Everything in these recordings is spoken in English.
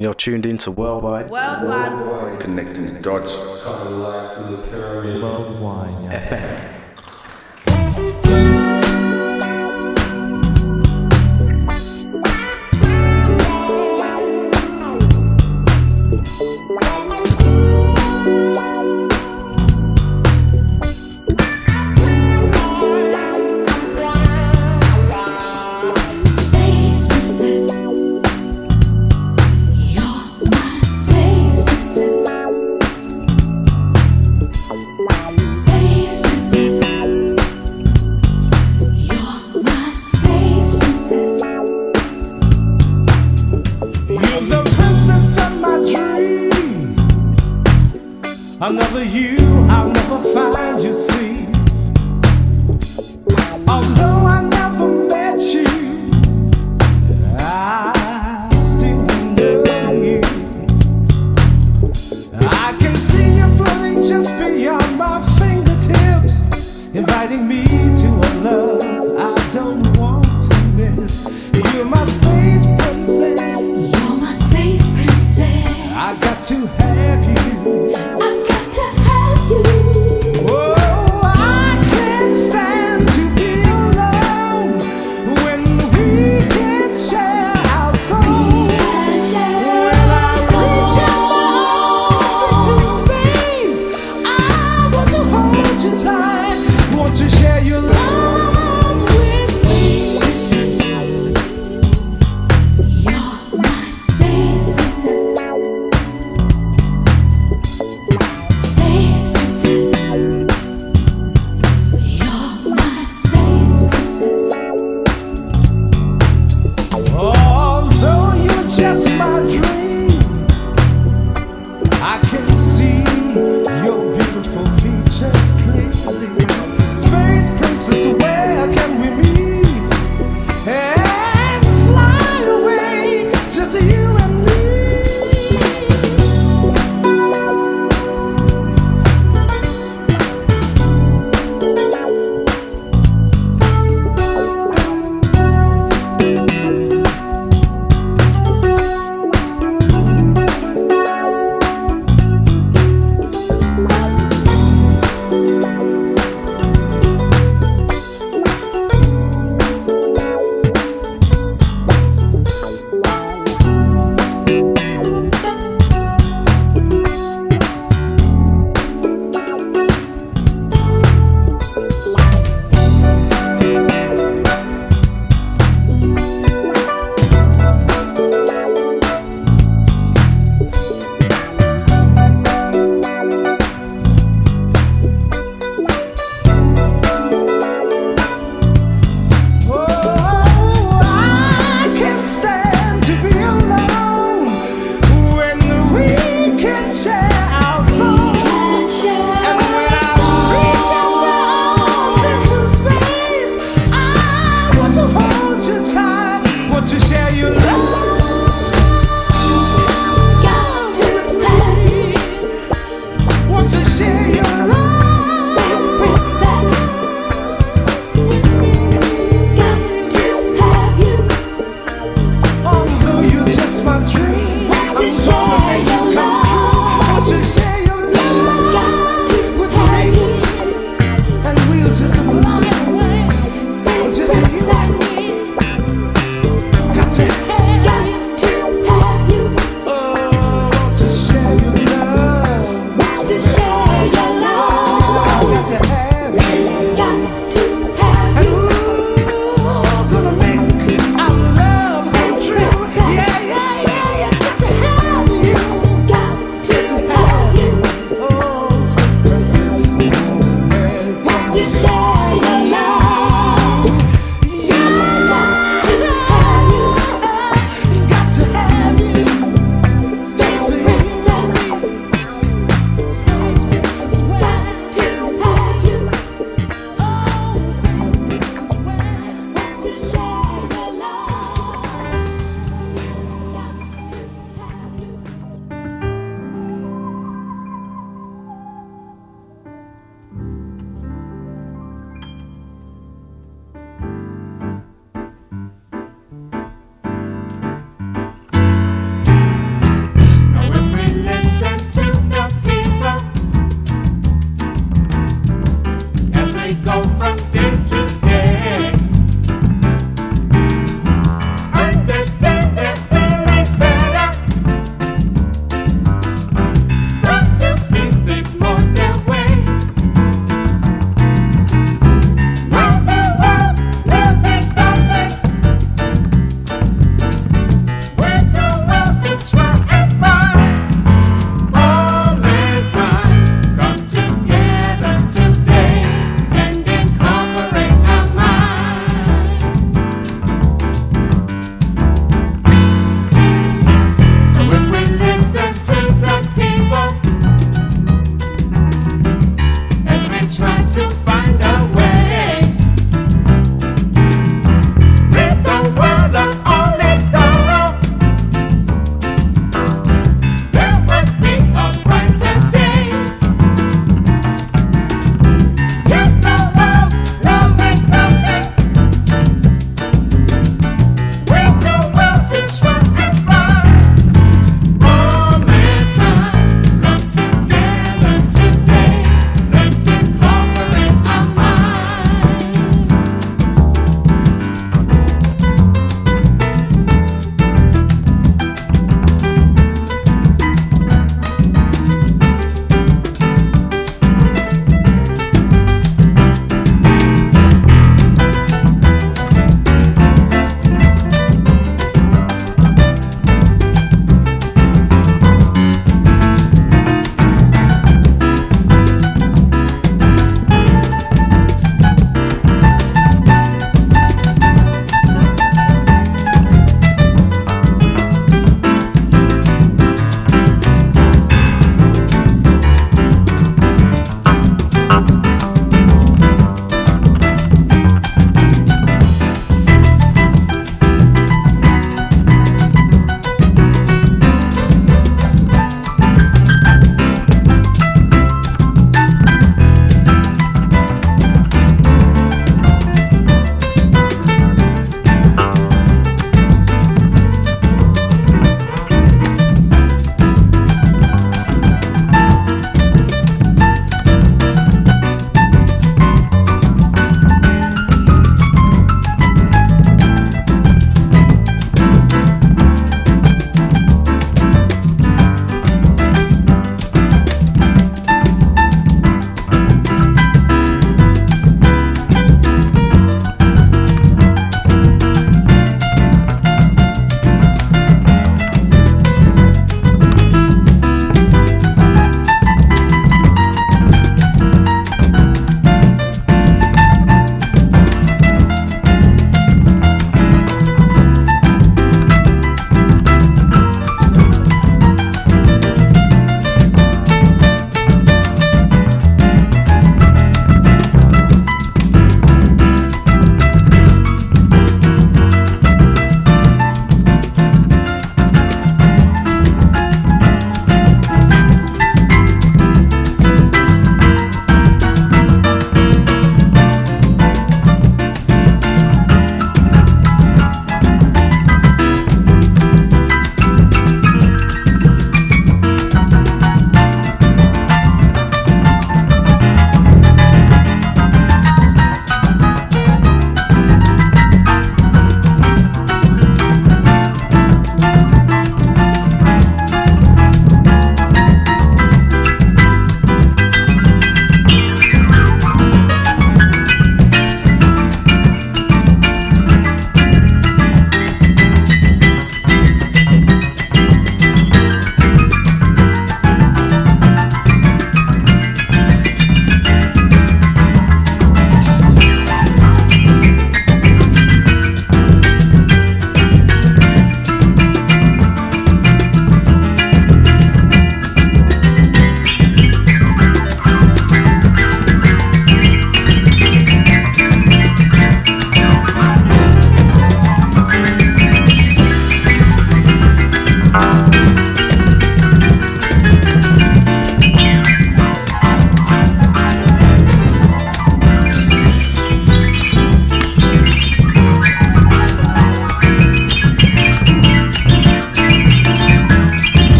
You're tuned into Worldwide. Worldwide. Connecting the dots. Worldwide. FM. another you.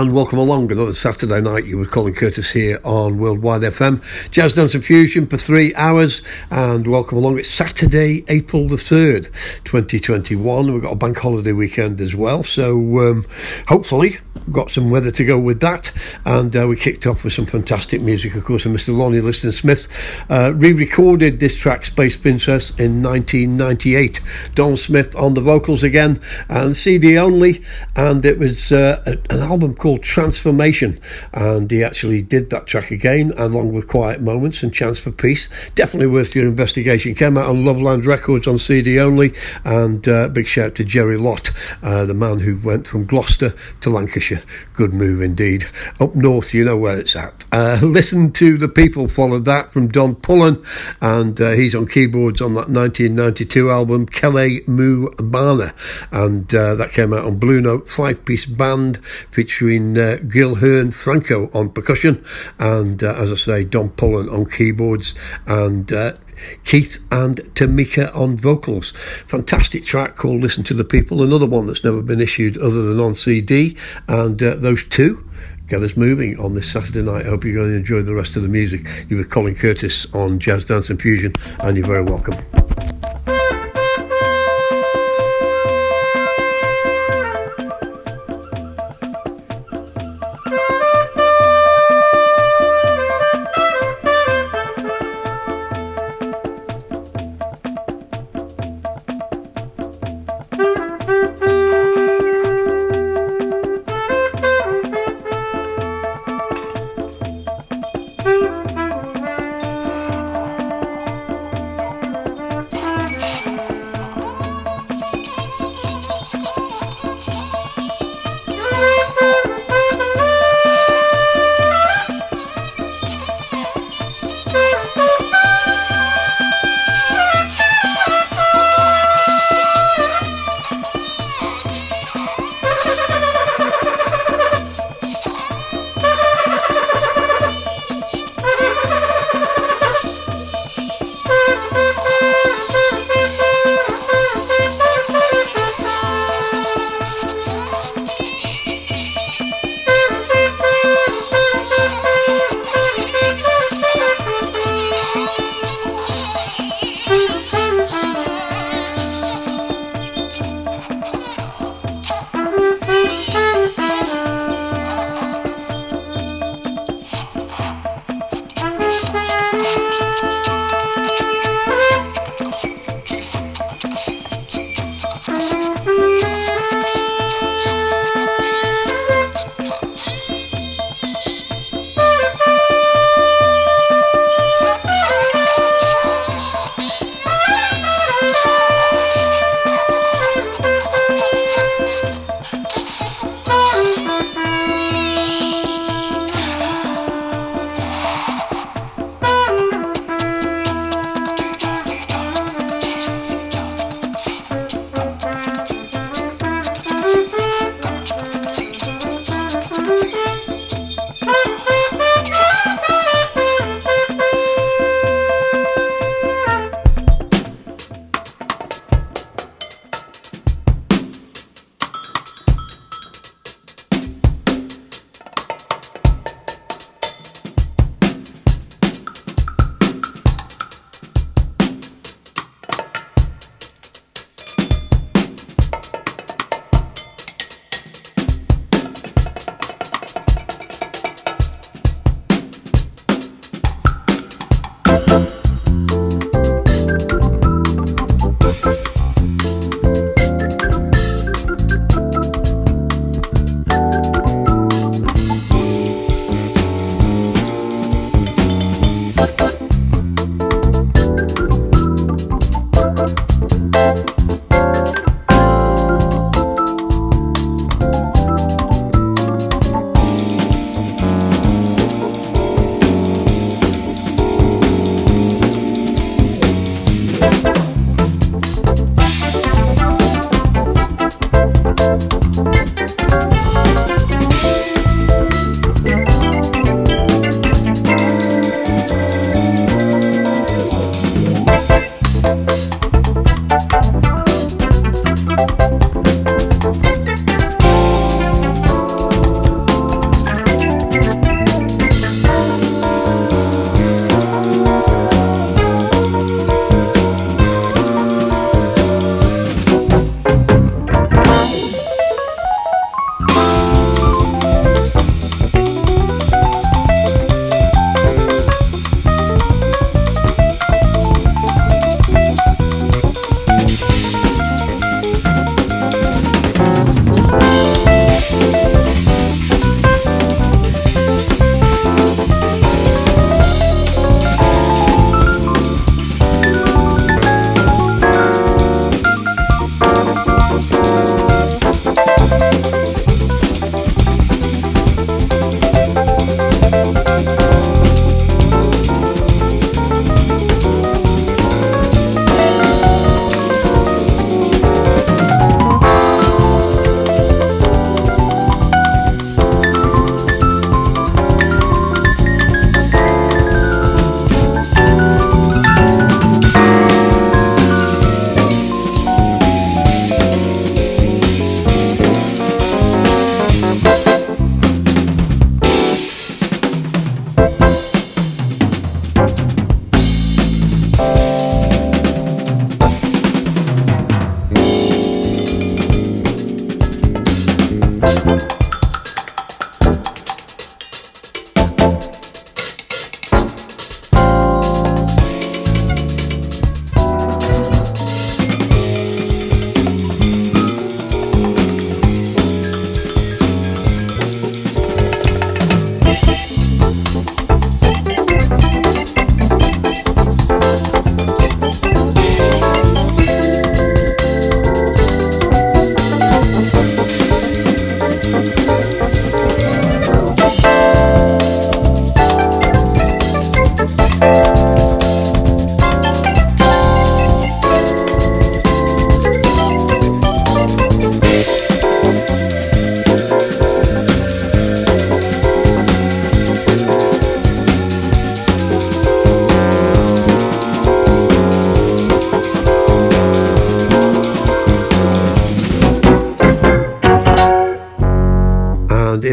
And welcome along another Saturday night. You with Colin Curtis here on Worldwide FM. Jazz Dance and Fusion for three hours, and welcome along. It's Saturday, April the 3rd, 2021. We've got a bank holiday weekend as well, so um, hopefully we've got some weather to go with that. And uh, we kicked off with some fantastic music, of course, and Mr. Lonnie Liston Smith uh, re recorded this track, Space Princess, in 1998. Don Smith on the vocals again, and CD only, and it was uh, an album called Transformation, and he actually did that track again, along with Quiet Moments and Chance for Peace. Definitely worth your investigation. Came out on Loveland Records on CD only, and uh, big shout to Jerry Lott, uh, the man who went from Gloucester to Lancashire. Good move indeed. Up north, you know where it's at. Uh, listen to the people followed that from Don Pullen, and uh, he's on keyboards on that 1992 album Kele Mou Bana, and uh, that came out on Blue Note five piece band featuring uh, Guilherme Franco on percussion, and uh, as I say, Don Pullen on keyboards, and uh, Keith and Tamika on vocals. Fantastic track called Listen to the People, another one that's never been issued other than on CD, and uh, those two get us moving on this Saturday night. I hope you're going to enjoy the rest of the music. You're with Colin Curtis on Jazz Dance and Fusion, and you're very welcome.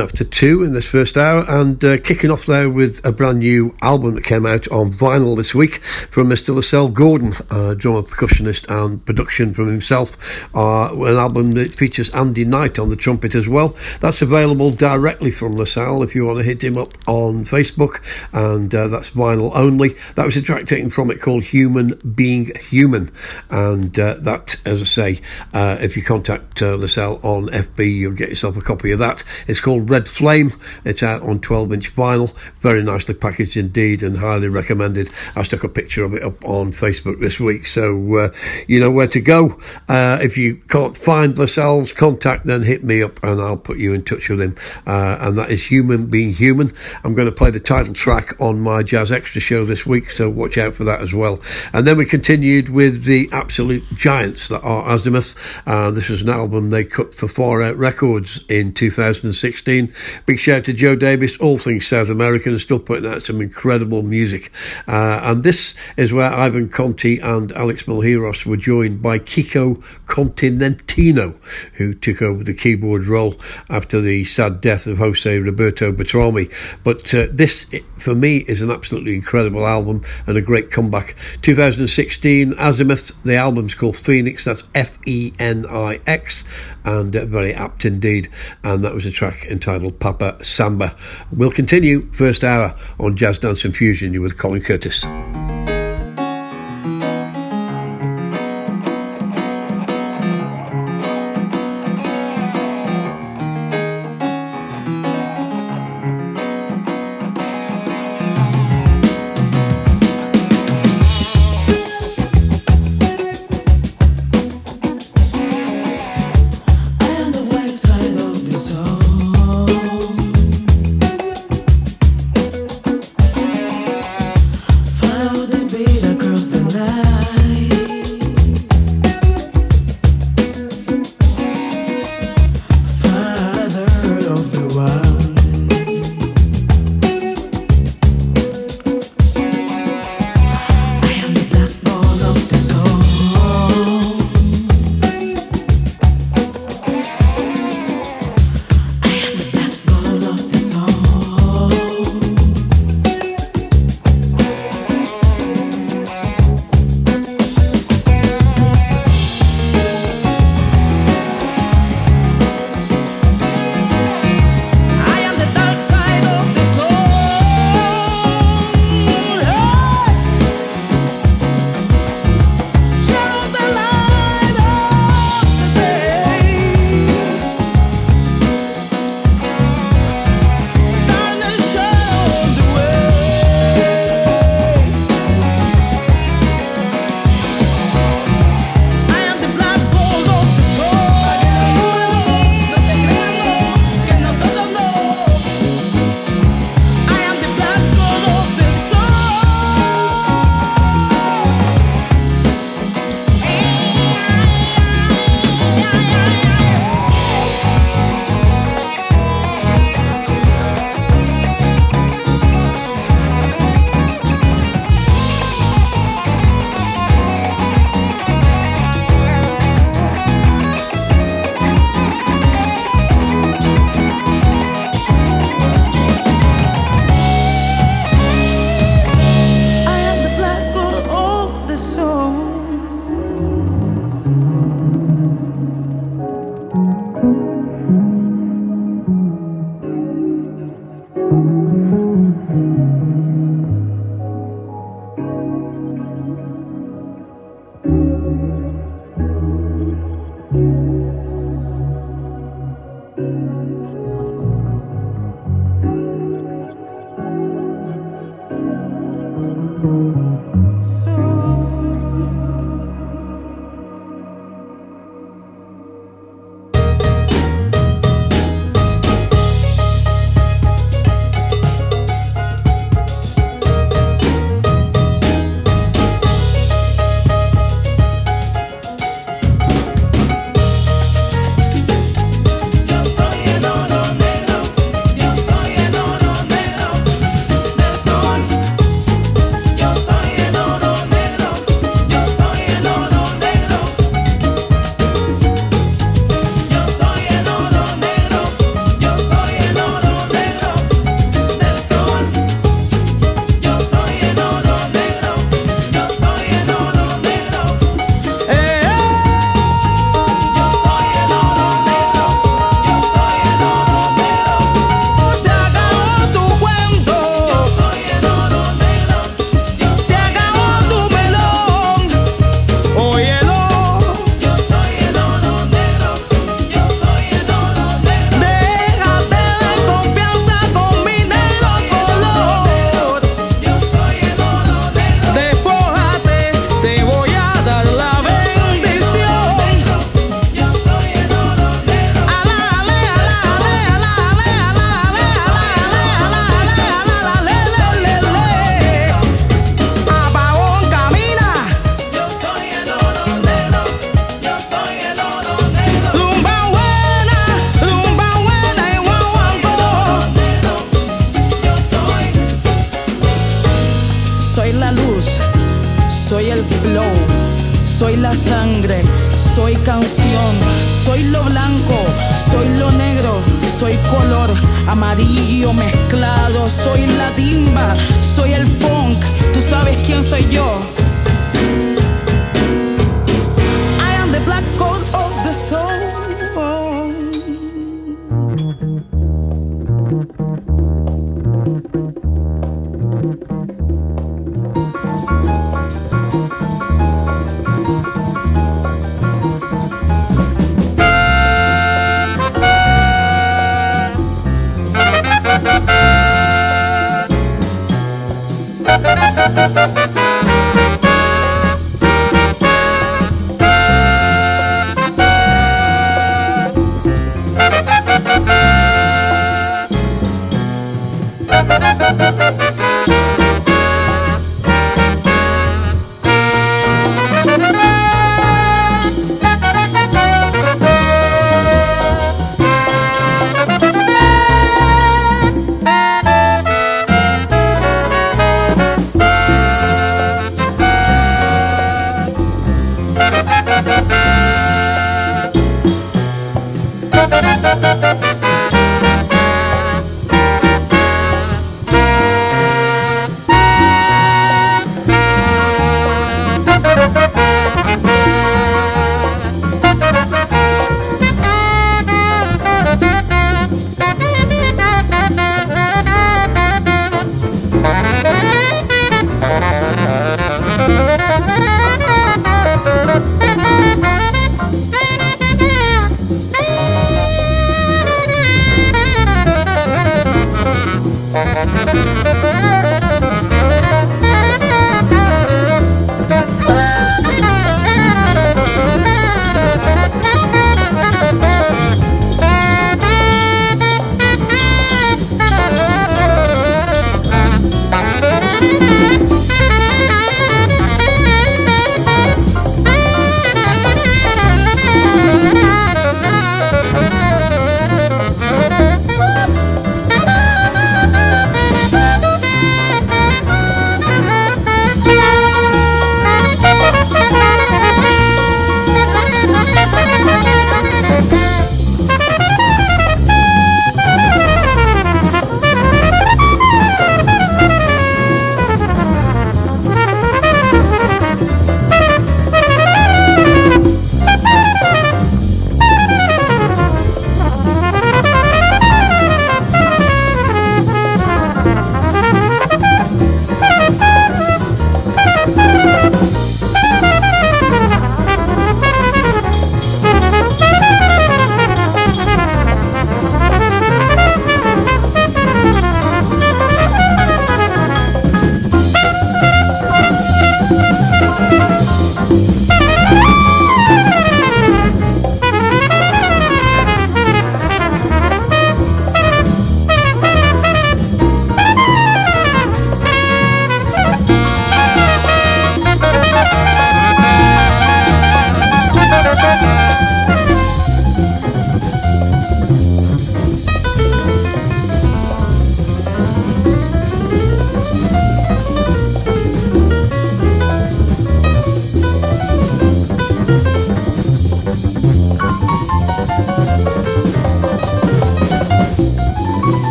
After two in this first hour, and uh, kicking off there with a brand new album that came out on vinyl this week from Mr. Lascelles Gordon, uh, drummer, percussionist, and production from himself. Uh, an album that features Andy Knight on the trumpet as well. That's available directly from Lascelles if you want to hit him up on Facebook, and uh, that's vinyl only. That was a track taken from it called Human Being Human, and uh, that, as I say, uh, if you contact uh, Lascelles on FB, you'll get yourself a copy of that. It's called Red Flame. It's out on 12 inch vinyl. Very nicely packaged indeed and highly recommended. I stuck a picture of it up on Facebook this week, so uh, you know where to go. Uh, if you can't find Lascelles, contact then hit me up and I'll put you in touch with him. Uh, and that is Human Being Human. I'm going to play the title track on my Jazz Extra show this week, so watch out for that as well. And then we continued with the absolute giants that are Azimuth. Uh, this is an album they cut for Far Out Records in 2016. Big shout to Joe Davis, all things South American, still putting out some incredible music. Uh, and this is where Ivan Conti and Alex Malheiros were joined by Kiko Continentino, who took over the keyboard role after the sad death of Jose Roberto Bertrami. But uh, this, for me, is an absolutely incredible album and a great comeback. 2016, Azimuth, the album's called Phoenix, that's F E N I X, and uh, very apt indeed. And that was a track entitled Papa Samba. We'll continue first hour on Jazz Dance and Fusion with Colin Curtis.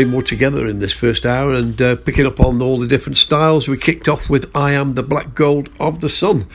Three more together in this first hour and uh, picking up on all the different styles. We kicked off with I Am the Black Gold of the Sun.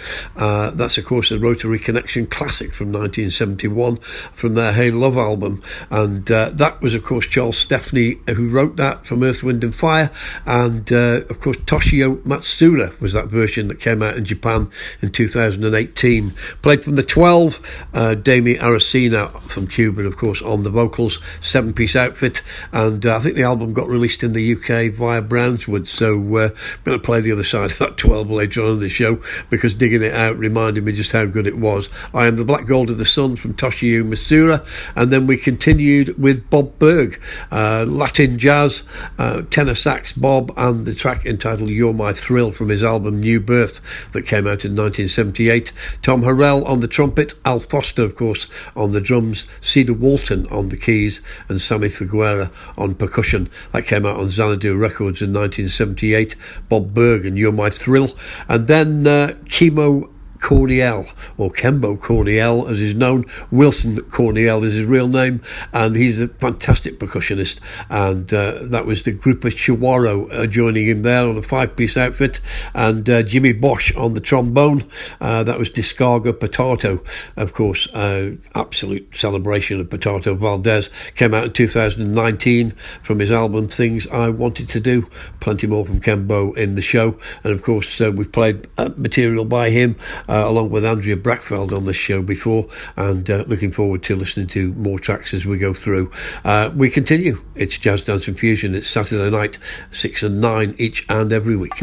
Uh, that's, of course, a Rotary Connection classic from 1971 from their Hey Love album. And uh, that was, of course, Charles Stepney who wrote that from Earth, Wind and Fire. And, uh, of course, Toshio Matsuura was that version that came out in Japan in 2018. Played from the 12, uh, Daymé Arocena from Cuba, of course, on the vocals, seven piece outfit. And uh, I think the album got released in the UK via Brownswood. So uh, I'm going to play the other side of that 12 later on in the show because digging it out reminded me just how good it was. I am the Black Gold of the Sun from Toshio Matsuura. And then we continued with Bob Berg, uh, Latin jazz, uh, tenor sax Bob, and the track entitled You're My Thrill from his album New Birth that came out in 1978. Tom Harrell on the trumpet, Al Foster, of course, on the drums, Cedar Walton on the keys, and Sammy Figueroa on percussion. That came out on Xanadu Records in 1978. Bob Berg and You're My Thrill. And then uh, Chembo Corniel, or Chembo Corniel as he's known. Wilson Corniel is his real name, and he's a fantastic percussionist. And uh, that was the group of Chihuahua uh, joining him there on a five piece outfit, and uh, Jimmy Bosch on the trombone. Uh, that was Descarga Patato, of course, uh, absolute celebration of Patato Valdés. Came out in 2019 from his album Things I Wanted to Do. Plenty more from Chembo in the show, and of course, uh, we've played material by him uh, along with Andrea Brachfeld on this show before, and uh, looking forward to listening to more tracks as we go through. Uh, we continue. It's Jazz Dance and Fusion. It's Saturday night, 6 and 9 each and every week.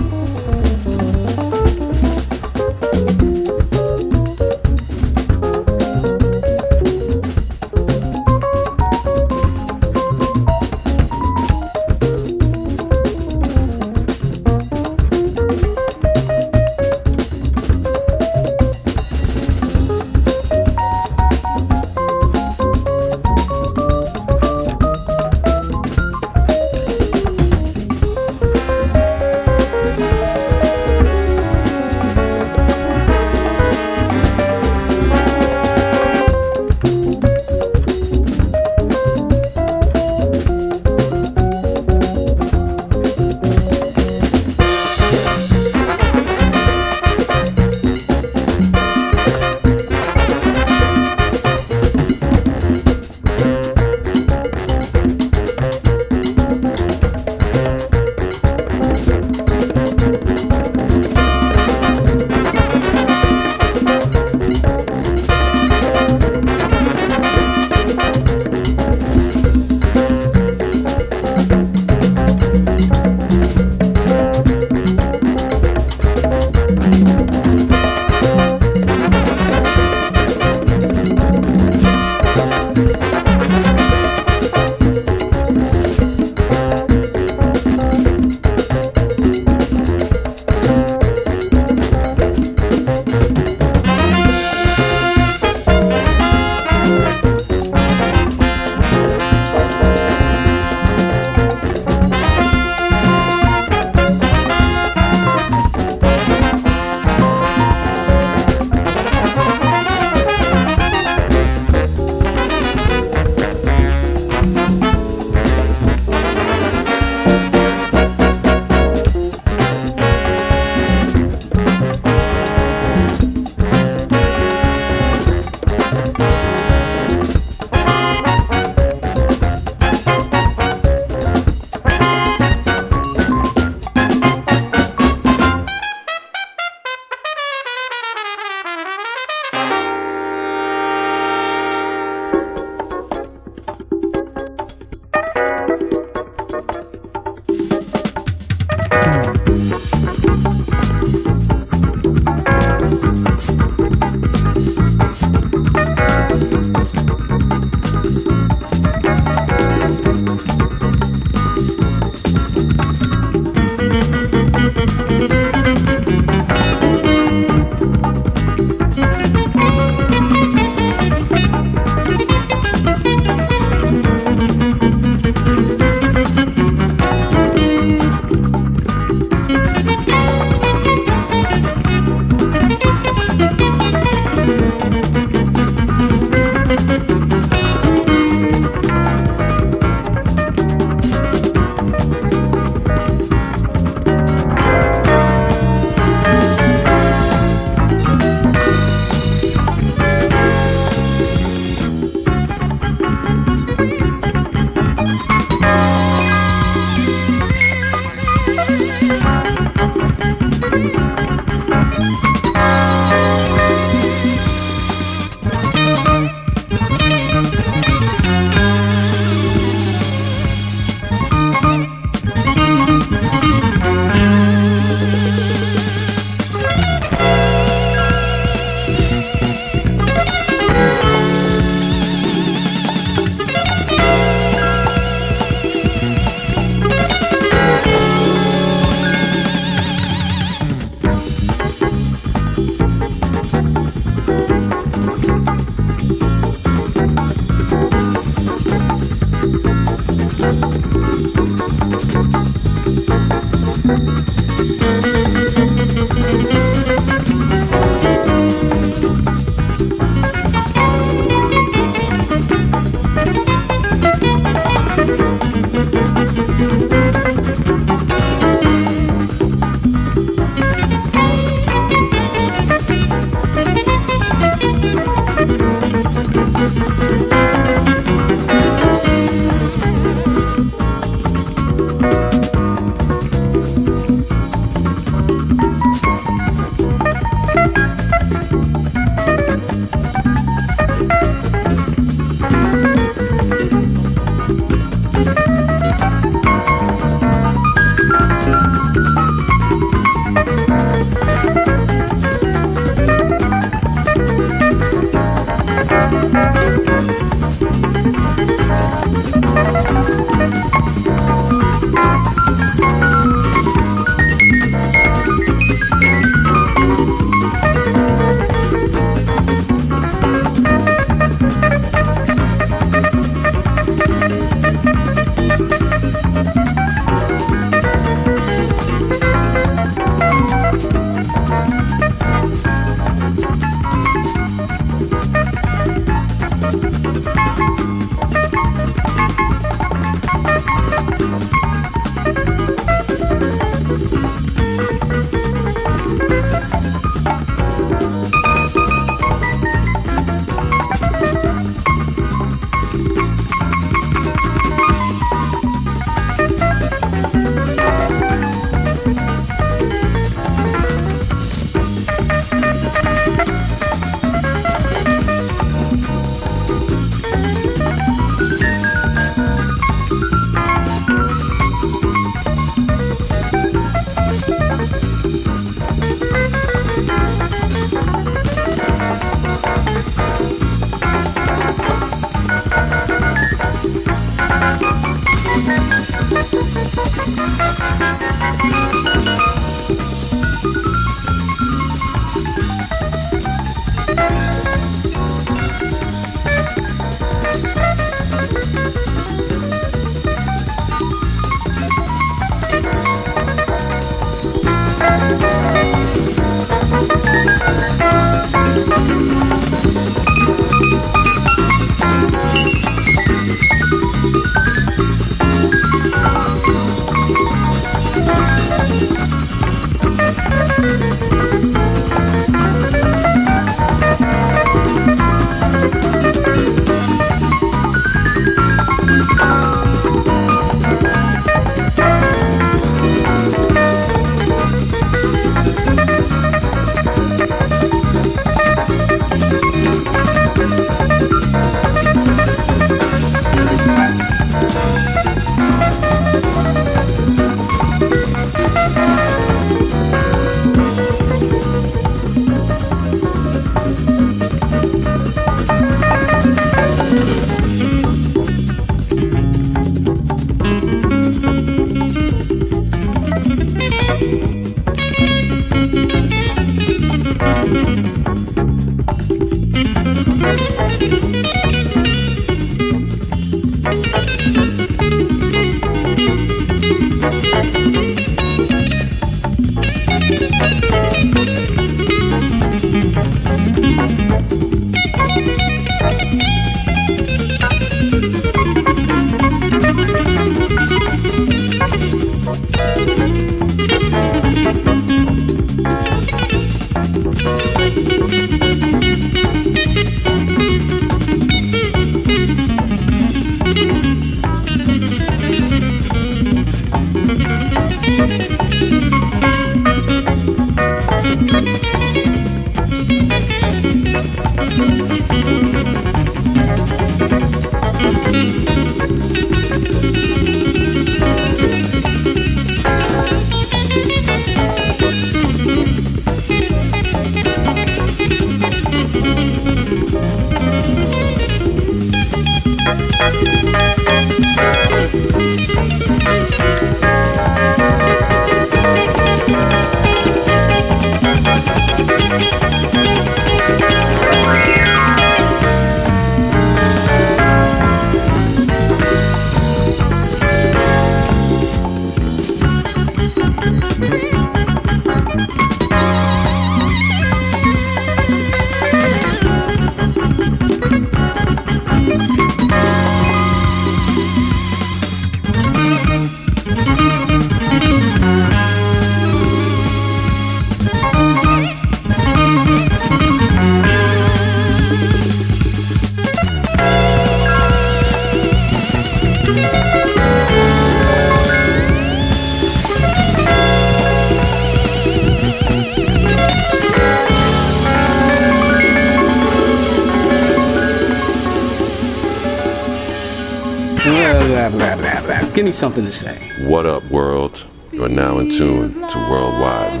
Me something to say. What up, world? You are now in tune to Worldwide.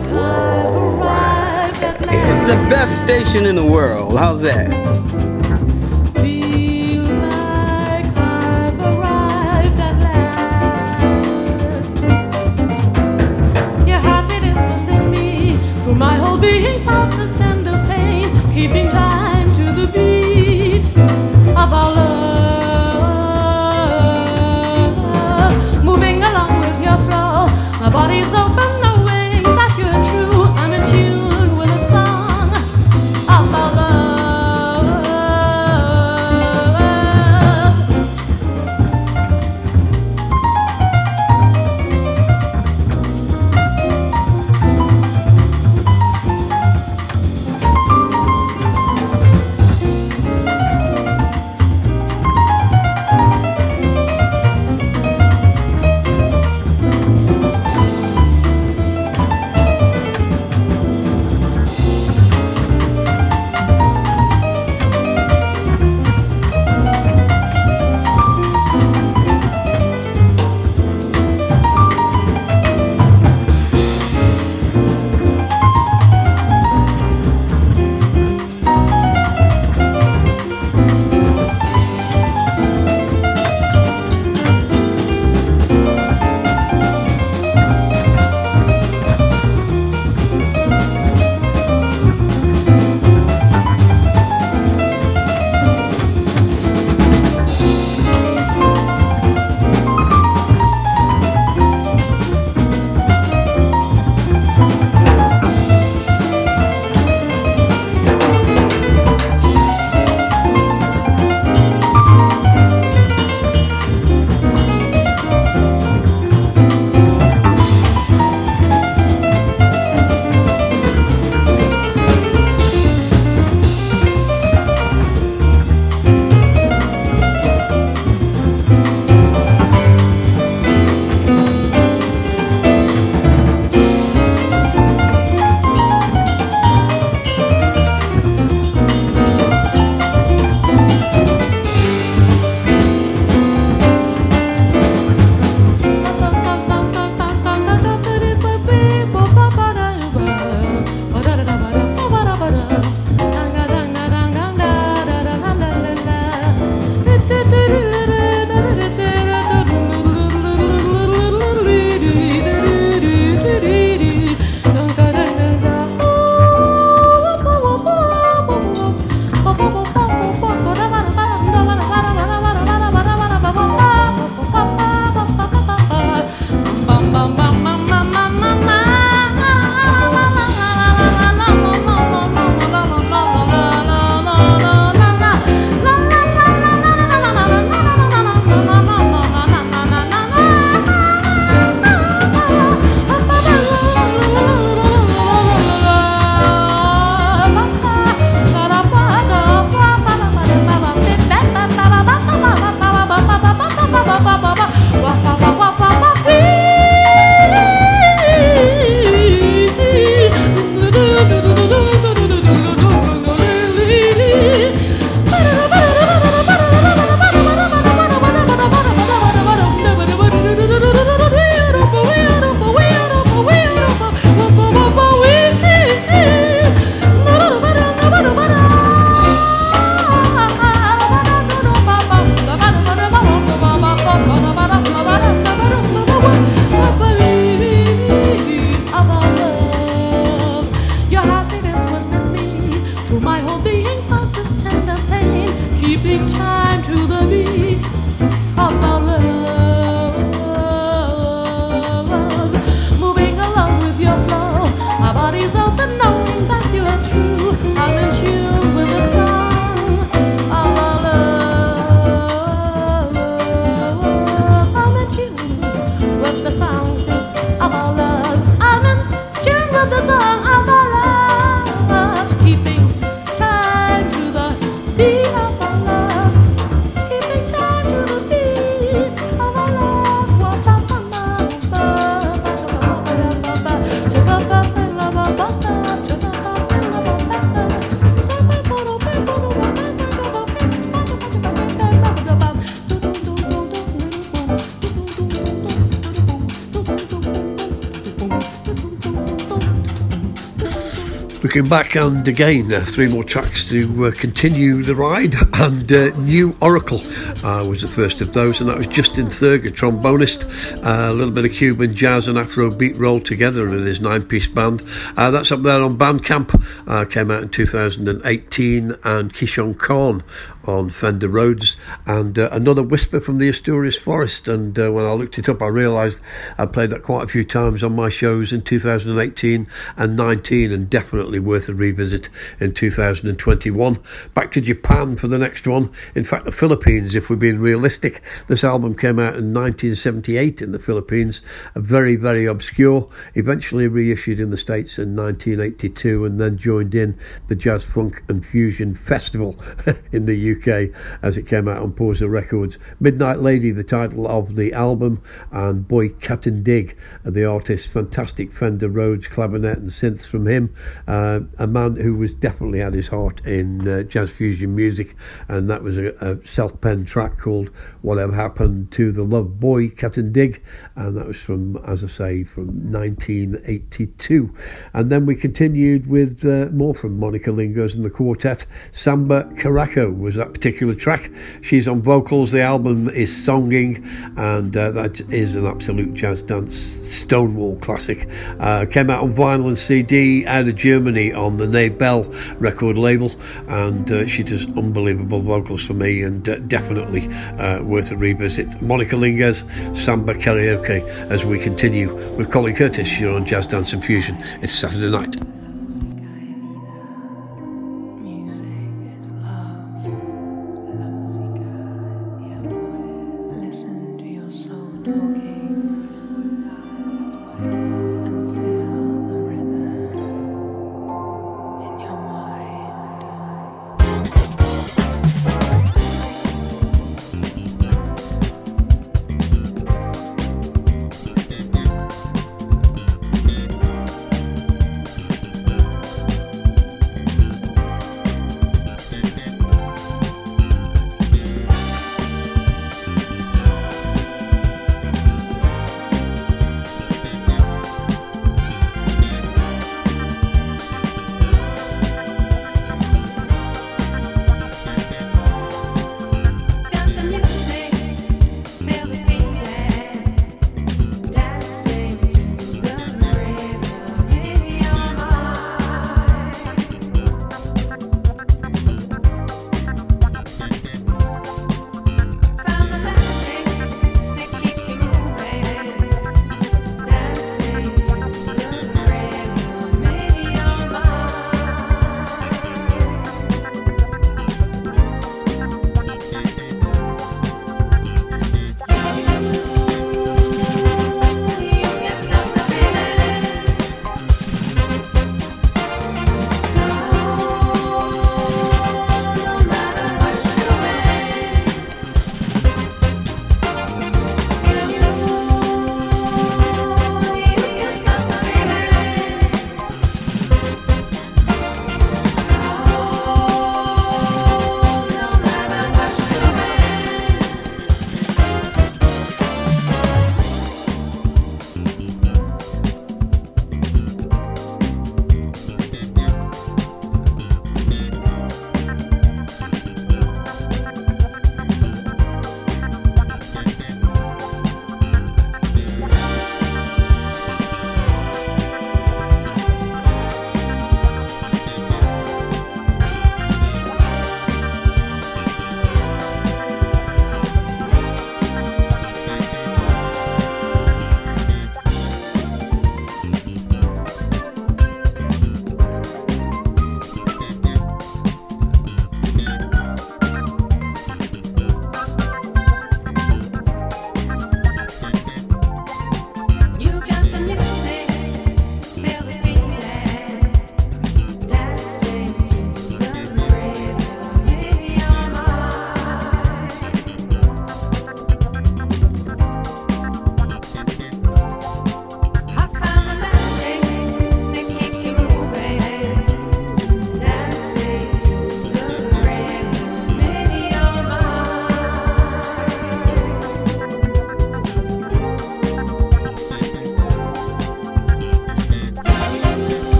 It's the best station in the world. How's that? Feels like I've arrived at last. Your happiness within me, through my whole being pulses tender pain, keeping time Back and again, uh, three more tracks to uh, continue the ride, and uh, New Oracle uh, was the first of those, and that was Justin Thurgood, trombonist, uh, a little bit of Cuban jazz and Afro beat rolled together in his nine-piece band. Uh, that's up there on Bandcamp, came out in 2018, and Kishon Khan on Fender Rhodes, and uh, another Whisper from the Asturias Forest. And uh, when I looked it up, I realised I played that quite a few times on my shows in 2018 and 19, and definitely worth a revisit in 2021. Back to Japan for the next one. In fact, the Philippines, if we're being realistic. This album came out in 1978 in the Philippines, a very, very obscure. Eventually reissued in the States in 1982, and then joined in the Jazz Funk and Fusion Festival in the UK as it came out on Pausa Records. Midnight Lady, the title of the album, and Boy Katindig, the artist. Fantastic Fender Rhodes clavinet and synths from him. Uh, a man who was definitely had his heart in uh, jazz fusion music, and that was a, a self-penned track called "Whatever Happened to the Love Boy Katindig," and that was from, as I say, from 1982. And then we continued with uh, more from Monika Linges and the quartet. Samba Caraco was that particular track. She's on vocals. The album is Songing, and uh, that is an absolute jazz dance Stonewall classic. Uh, came out on vinyl and CD out of Germany on the Nabel record label, and uh, she does unbelievable vocals for me, and uh, definitely uh, worth a revisit. Monika Linges, Samba Karaoke, as we continue with Colin Curtis here on Jazz Dance and Fusion. It's Saturday night.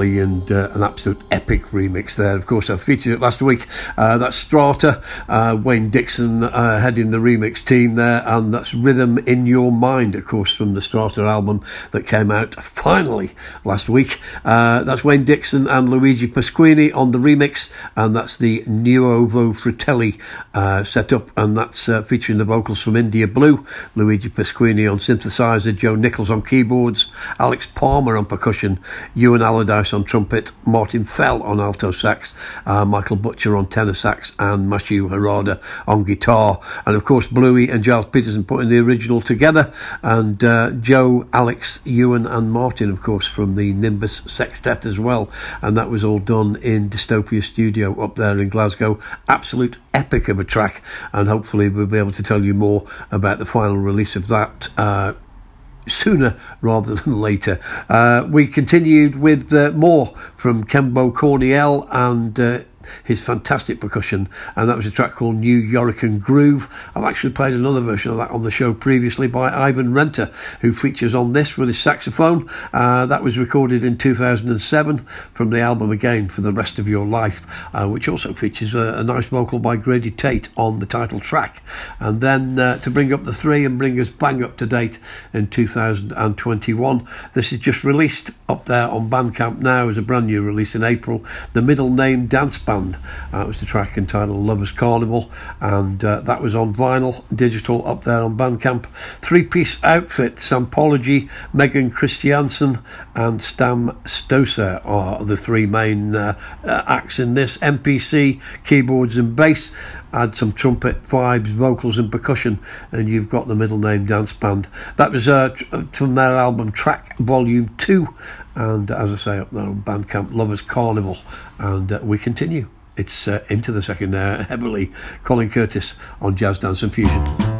And uh, an absolute epic remix there. Of course, I featured it last week. Uh, that's Strata, uh, Wayne Dixon uh, heading the remix team there, and that's Rhythm in Your Mind, of course, from the Strata album that came out finally last week. Uh, that's Wayne Dixon and Luigi Pasquini on the remix, and that's the Nuovo Fratelli setup, and that's featuring the vocals from India Blue, Luigi Pasquini on synthesizer, Joe Nichols on keyboards, Alex Palmer on percussion, Ewan Allardyce on trumpet, Martin Fell on alto sax, uh, Michael Butcher on tenor sax, and Matthew Harada on guitar. And of course, Bluey and Gilles Peterson putting the original together, and uh, Joe, Alex, Ewan, and Martin, of course, from the Nimbus Sextet as well. And that was all done in Dystopia Studio up there in Glasgow. Absolute epic of a track, and hopefully, we'll be able to tell you more about the final release of that. Uh, sooner rather than later. Uh, we continued with uh, more from Chembo Corniel and uh, his fantastic percussion, and that was a track called Nuyorican Groove. I've actually played another version of that on the show previously by Ivan Renta, who features on this with his saxophone. Uh, that was recorded in 2007 from the album again for the rest of your life, uh, which also features a, a nice vocal by Grady Tate on the title track. And then uh, to bring up the three and bring us bang up to date in 2021, this is just released up there on Bandcamp now as a brand new release in April. The middle name Dance Band. Uh, it was the track entitled Lovers Carnival, and uh, that was on vinyl, digital up there on Bandcamp. Three piece outfit Sampology, Megan Christiansen, and Stam Stoser are the three main uh, uh, acts in this. MPC, keyboards, and bass. Add some trumpet vibes, vocals, and percussion, and you've got the middle name dance band. That was uh, from their album Track Volume 2, and as I say, up there on Bandcamp, Lovers Carnival. And uh, we continue. It's uh, into the second hour, heavily Colin Curtis on Jazz Dance and Fusion.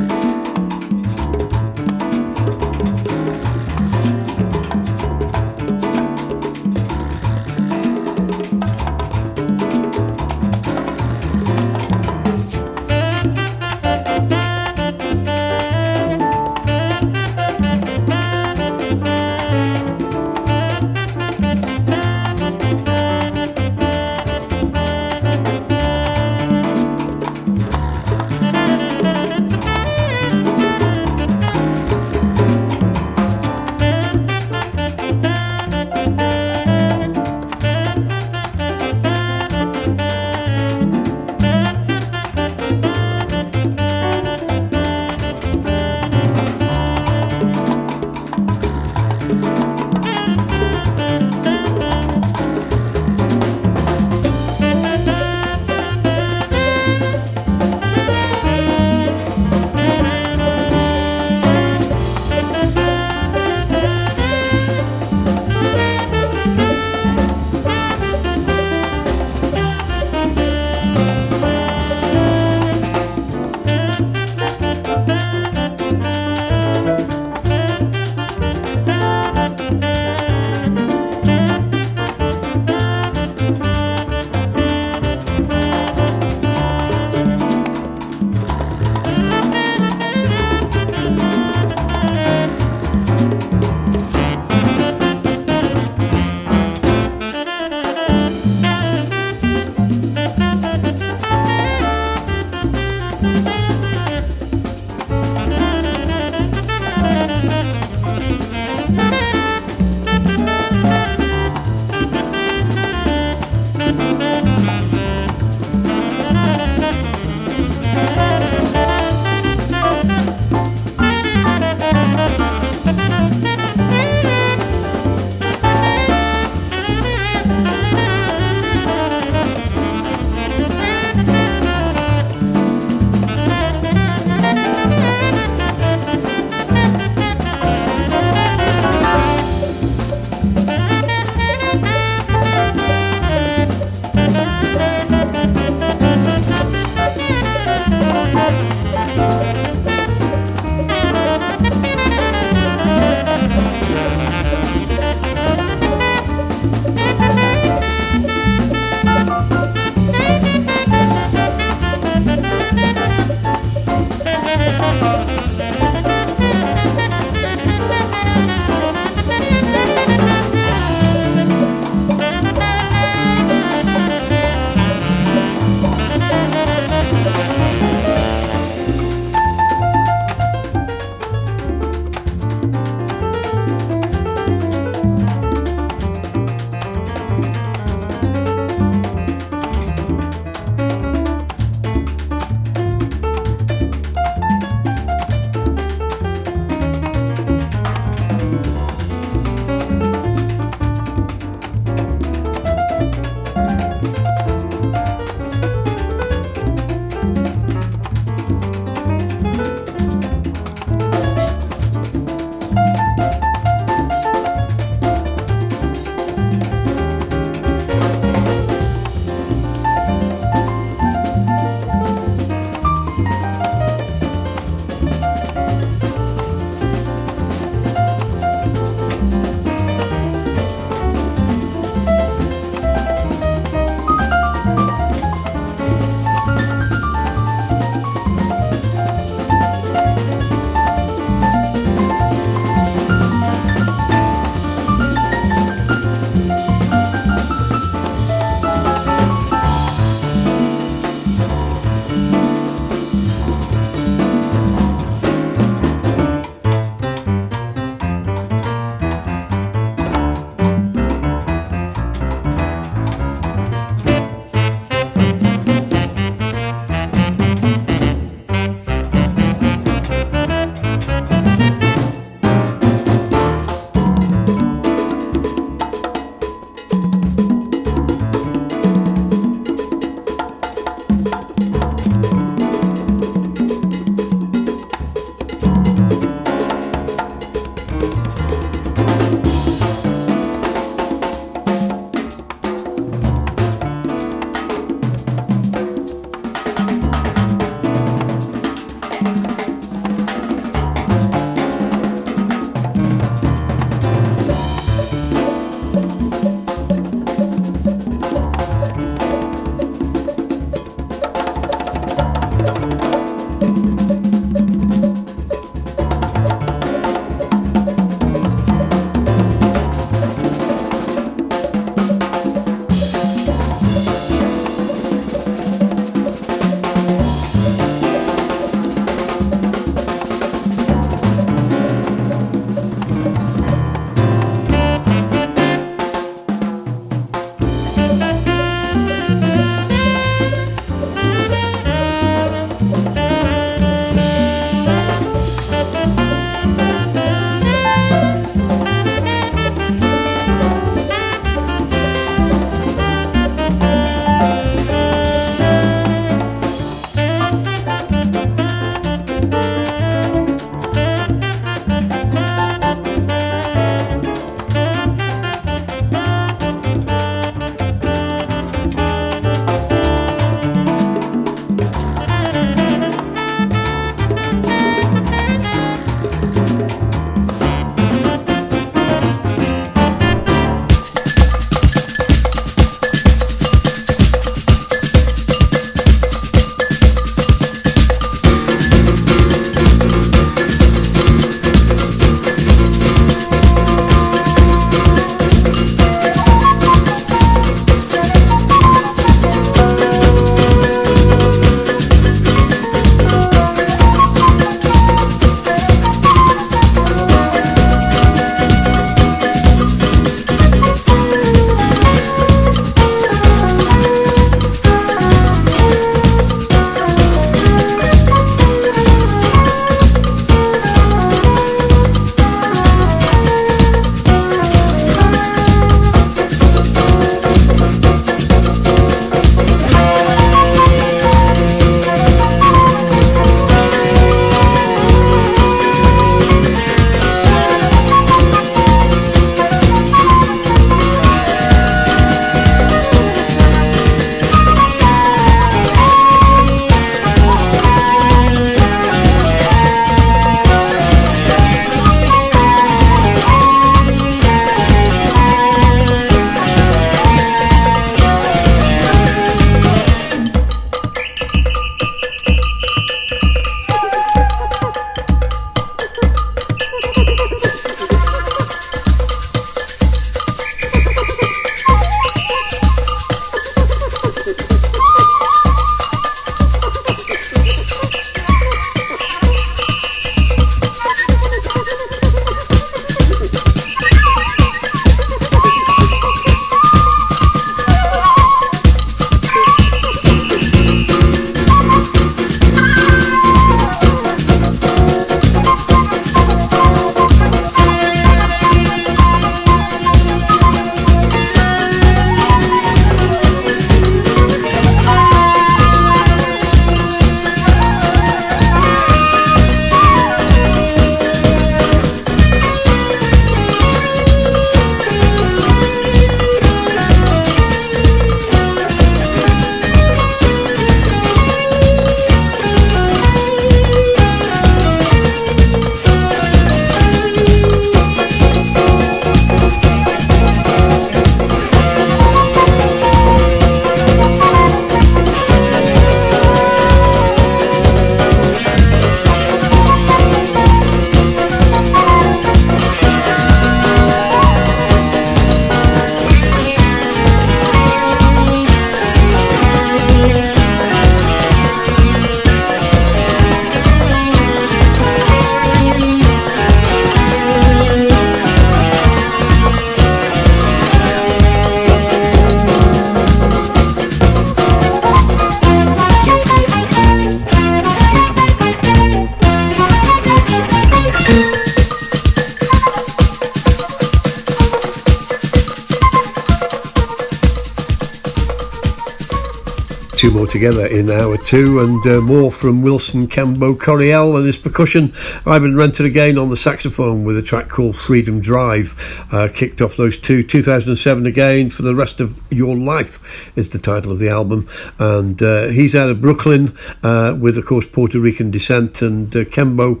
Together in hour two, and uh, more from Wilson Chembo Corniel and his percussion. Ivan Renta again on the saxophone with a track called Freedom Drive. Uh, kicked off those two. 2007 again for the rest of your life is the title of the album, and uh, he's out of Brooklyn uh, with, of course, Puerto Rican descent, and uh, Chembo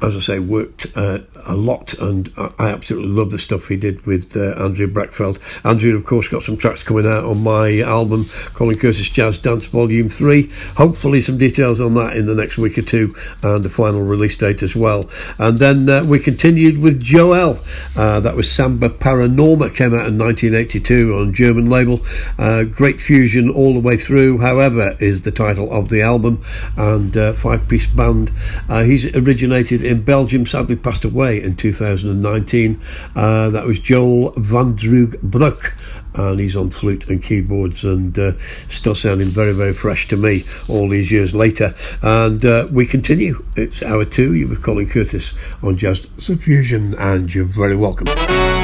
as I say, worked uh, a lot, and I absolutely love the stuff he did with uh, Andrea Brachfeld. Andrea, of course, got some tracks coming out on my album, Colin Curtis Jazz Dance Volume 3. Hopefully, some details on that in the next week or two, and the final release date as well. And then uh, we continued with Joel. Uh, that was Samba Paranorma, came out in 1982 on German label. Uh, great fusion all the way through, however, is the title of the album, and uh, five piece band. Uh, he's originated in Belgium, sadly passed away in 2019. Uh, that was Joel Vandroogenbroeck. And he's on flute and keyboards and uh, still sounding very, very fresh to me all these years later. And uh, we continue. It's hour two. You're with Colin Curtis on Jazz Fusion, and you're very welcome.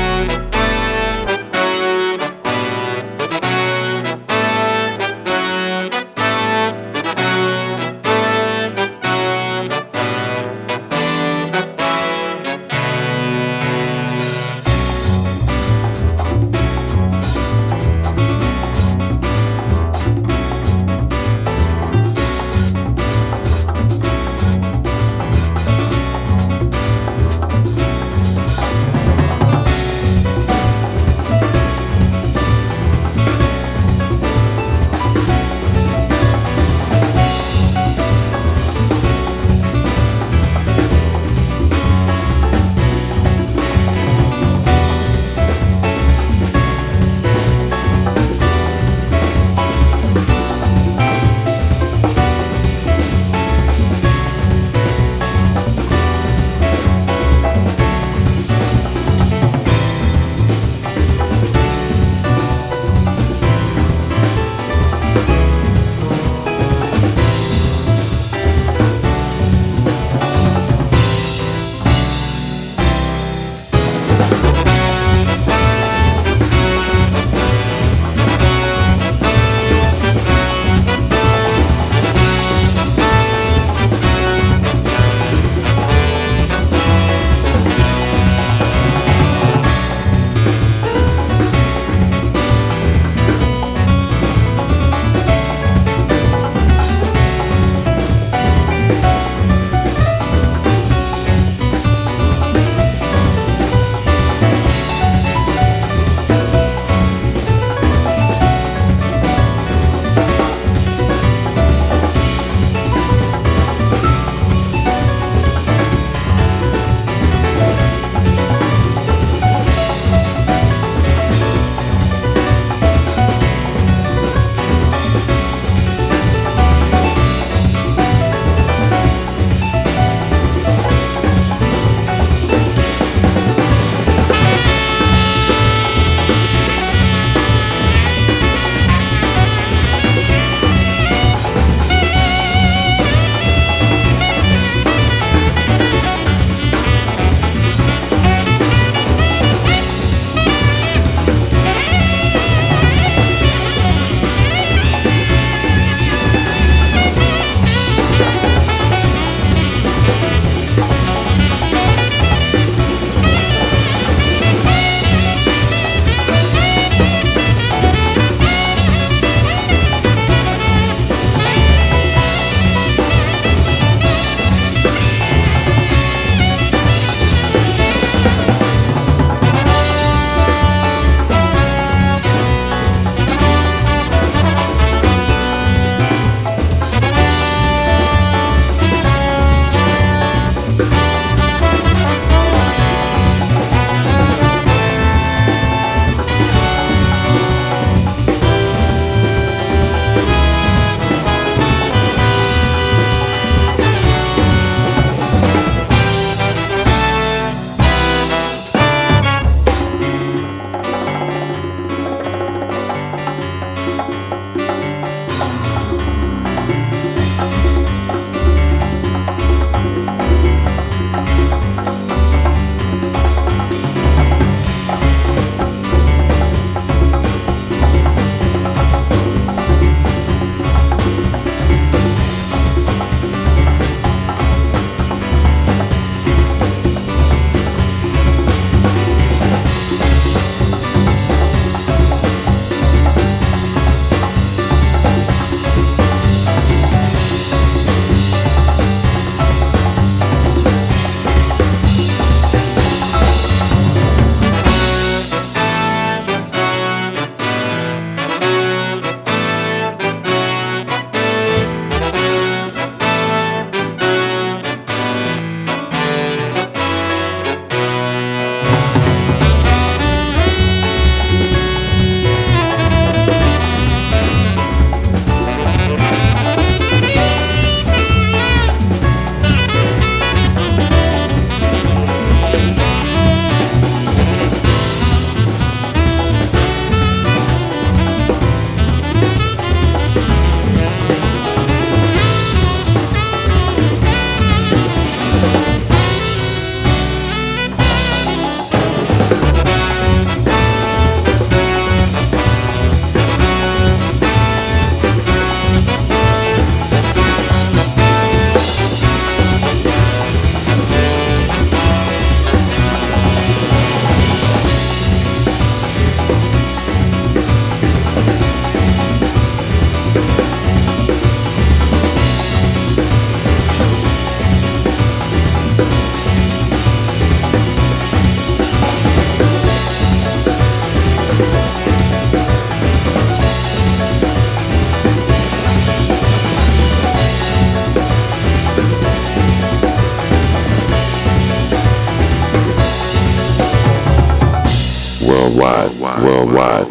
Worldwide.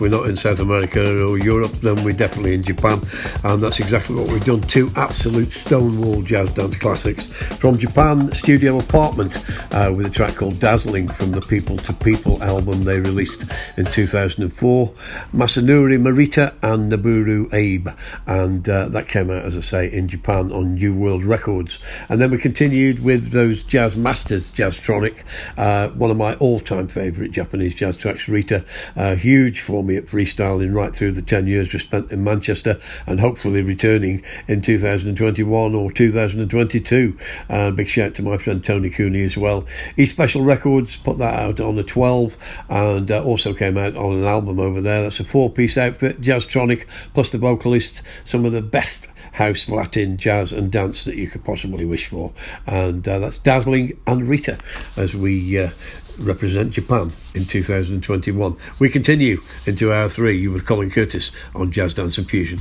We're not in South America or Europe, then we're definitely in Japan. And that's exactly what we've done. Two absolute stonewall jazz dance classics from Japan Studio Apartment uh, with a track called Dazzling from the People to People album they released in 2004. Masanori Morita and Noboru Abe. And uh, that came out, as I say, in Japan on New World Records. And then we continued with those Jazz Masters Jazztronik, uh, one of my all time favourite Japanese jazz tracks, Rita. Uh, huge for me at freestyling right through the 10 years we spent in Manchester and hopefully returning in 2021 or 2022. Uh, big shout to my friend Tony Cooney as well. E Special Records put that out on the 12 and uh, also came out on an album over there. That's a four piece outfit, Jazztronik, plus the vocalist, some of the best house, Latin, jazz, and dance that you could possibly wish for. And uh, that's Dazzling and Rita as we uh, represent Japan in 2021. We continue into hour three. You with Colin Curtis on Jazz Dance and Fusion.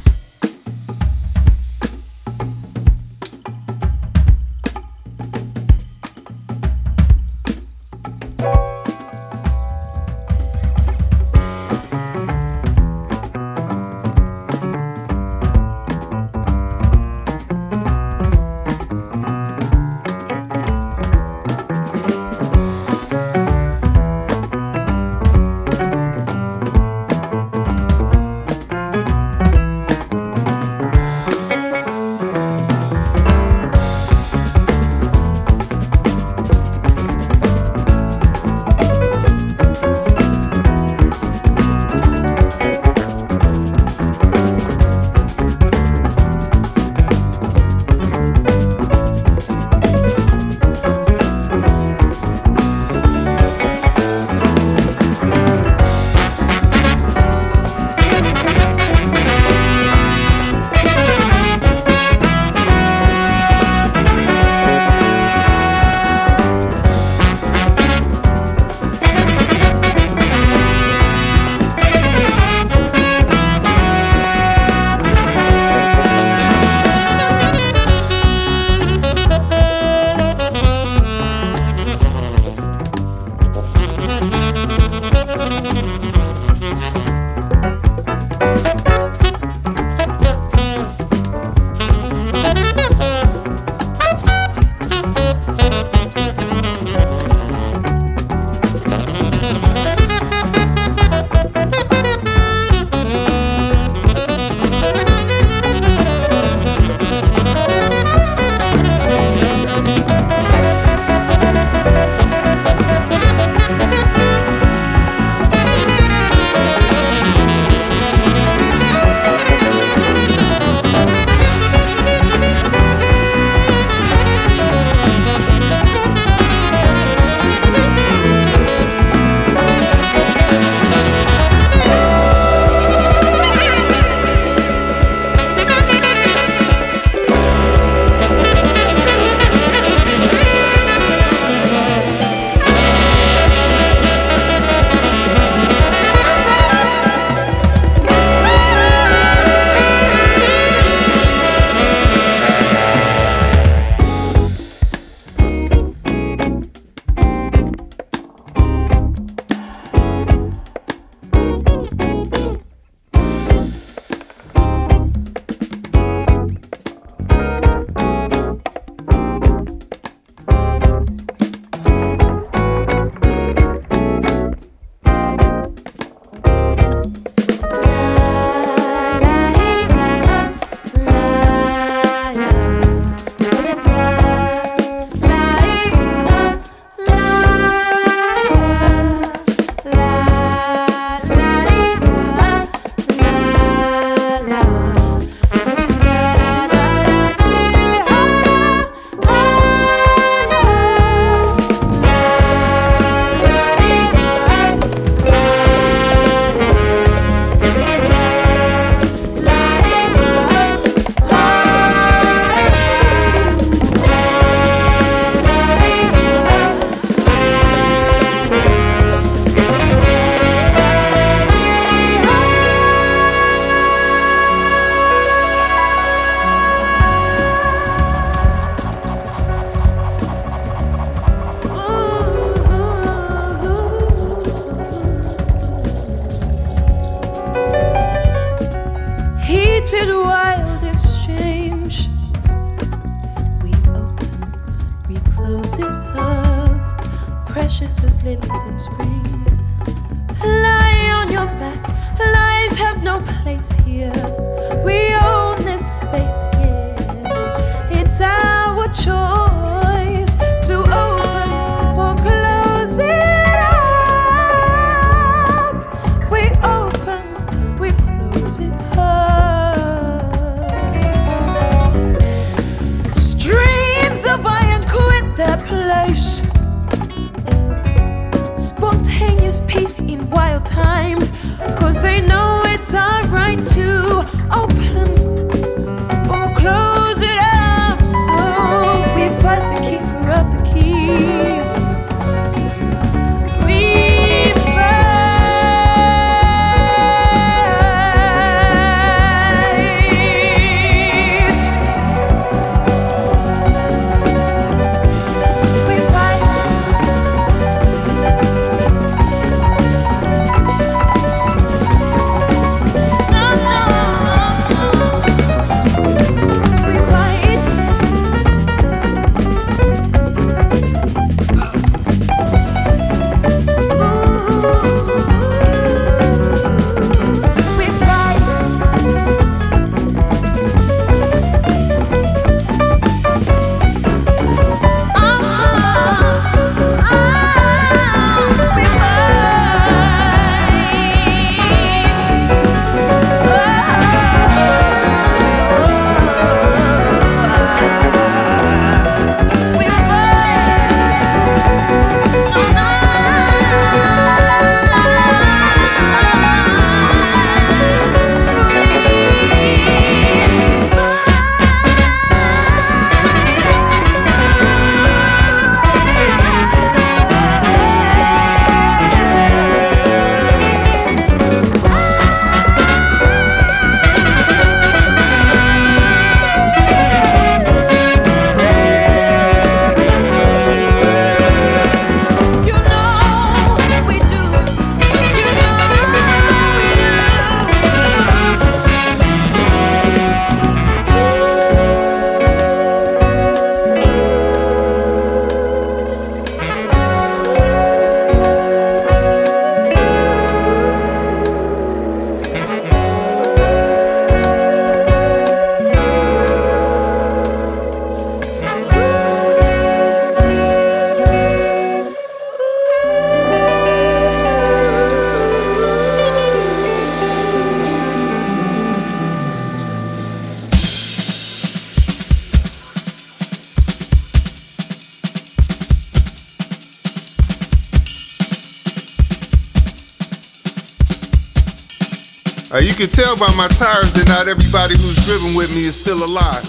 Can tell by my tires that not everybody who's driven with me is still alive.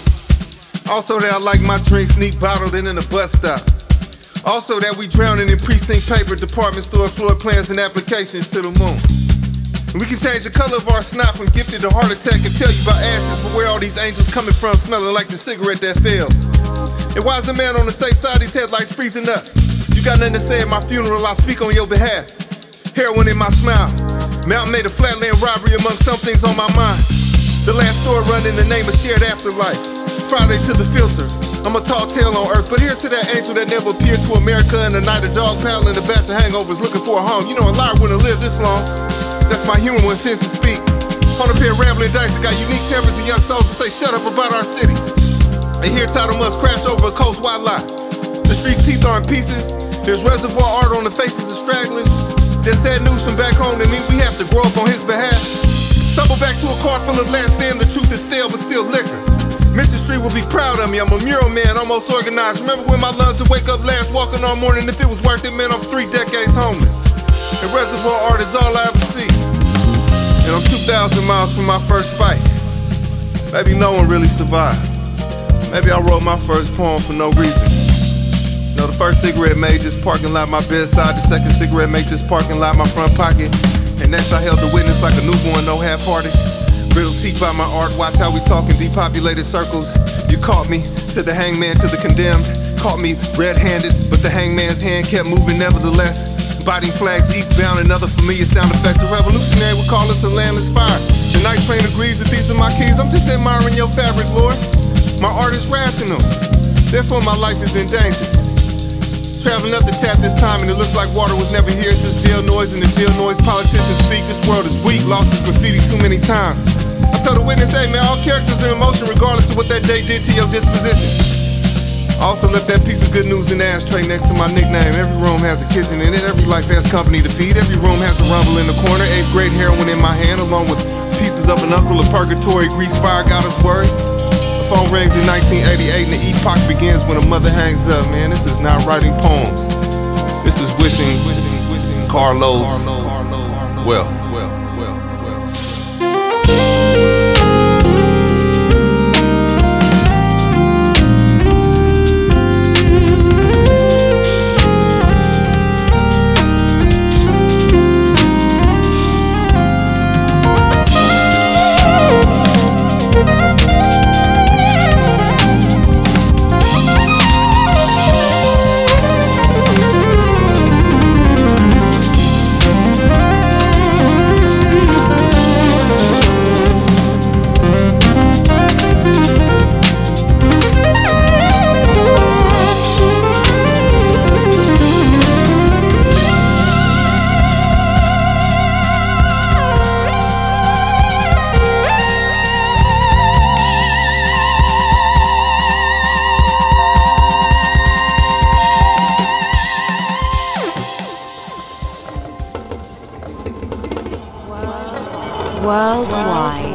Also, that I like my drinks neat bottled and in a bus stop. Also, that we drowning in precinct paper, department store floor plans, and applications to the moon. And we can change the color of our snot from gifted to heart attack and tell you about ashes, but where all these angels coming from smelling like the cigarette that failed. And why is the man on the safe side, these headlights freezing up? You got nothing to say at my funeral, I'll speak on your behalf. Heroin in my smile. Mountain made a flatland robbery among some things on my mind. The last store run in the name of shared afterlife. Friday to the filter. I'm a tall tale on earth, but here's to that angel that never appeared to America in the night of dog paddling a batch of hangovers looking for a home. You know a liar wouldn't live this long. That's my humor when fences speak. On a pair of rambling dice that got unique tempers and young souls to say shut up about our city. And here title must crash over a coast wide lie. The street's teeth are in pieces. There's reservoir art on the faces of stragglers. There's sad news from back home that means we have to grow up on his behalf. Stumble back to a car full of last stand, the truth is stale but still liquor. Mr. Street will be proud of me. I'm a mural man, almost organized. Remember when my lungs would wake up last walking all morning? If it was worth it, man, I'm three decades homeless. And reservoir art is all I ever see. And I'm 2,000 miles from my first fight. Maybe no one really survived. Maybe I wrote my first poem for no reason. No, the first cigarette made this parking lot my bedside. The second cigarette made this parking lot my front pocket. And next I held the witness like a newborn, no half-hearted. Riddle teeth by my art, watch how we talk in depopulated circles. You caught me, to the hangman, to the condemned. Caught me red-handed, but the hangman's hand kept moving nevertheless. Biting flags eastbound, another familiar sound effect. The revolutionary would call us a landless fire. The night train agrees that these are my keys. I'm just admiring your fabric, Lord. My art is rational, therefore my life is in danger. Traveling up the tap this time and it looks like water was never here. It's just deal noise and the deal noise politicians speak. This world is weak, lost its graffiti too many times. I told the witness, hey man, all characters are in motion regardless of what that day did to your disposition. Also left that piece of good news in the ashtray next to my nickname. Every room has a kitchen in it, every life has company to feed. Every room has a rumble in the corner, eighth grade heroin in my hand, along with pieces of an uncle of purgatory, grease fire, got us worried. Phone rings in 1988 and the epoch begins when a mother hangs up, man. This is not writing poems. This is wishing, well, well, Worldwide,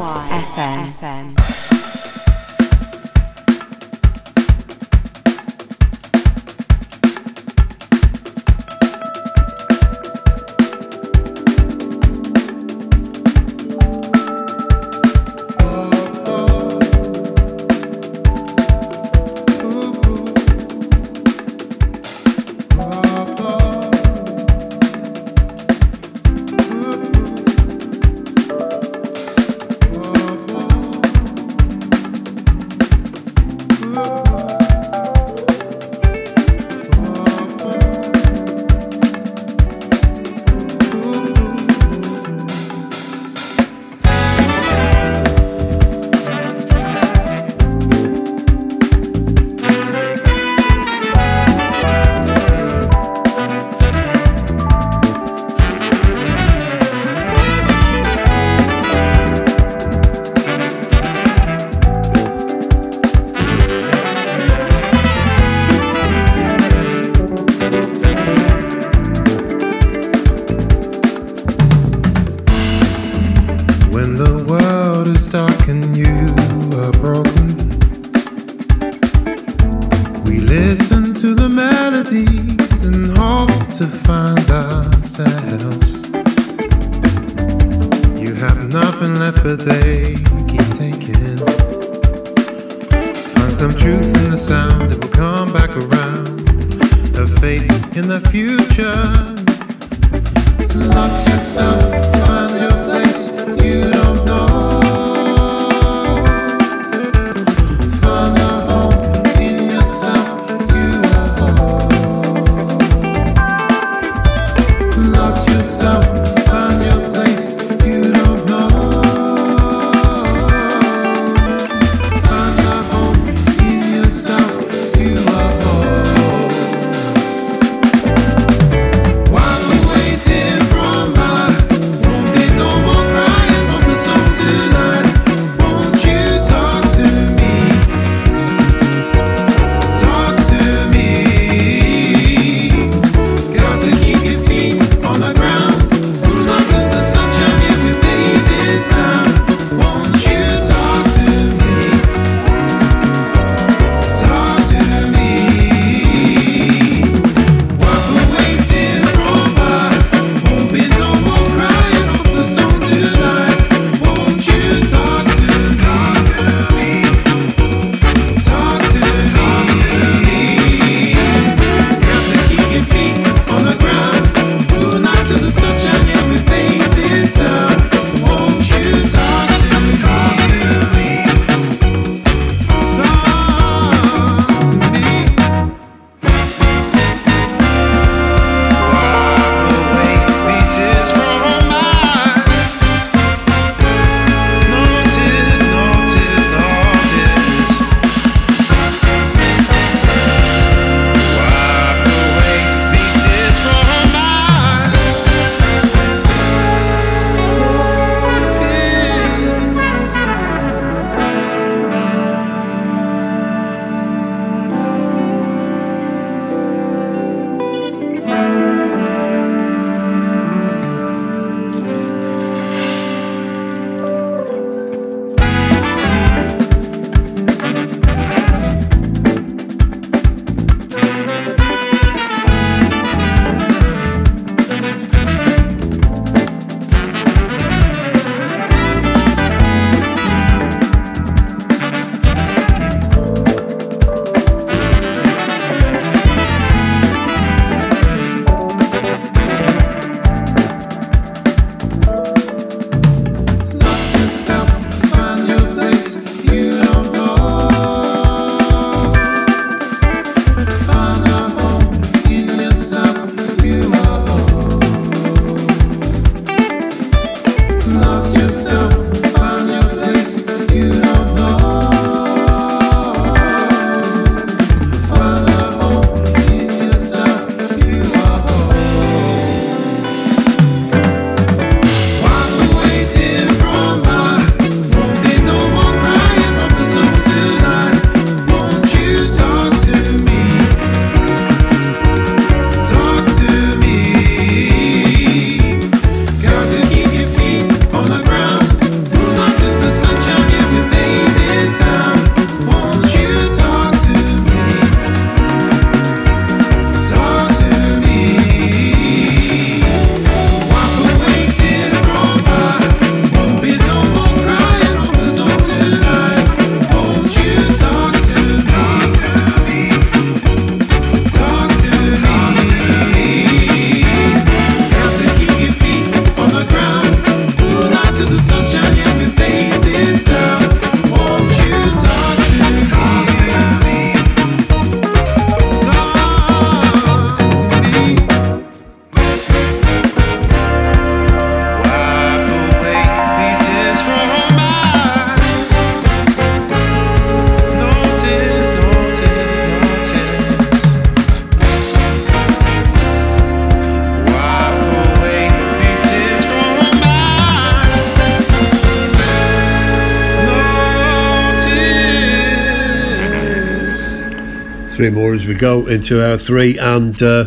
we go into our three, and uh,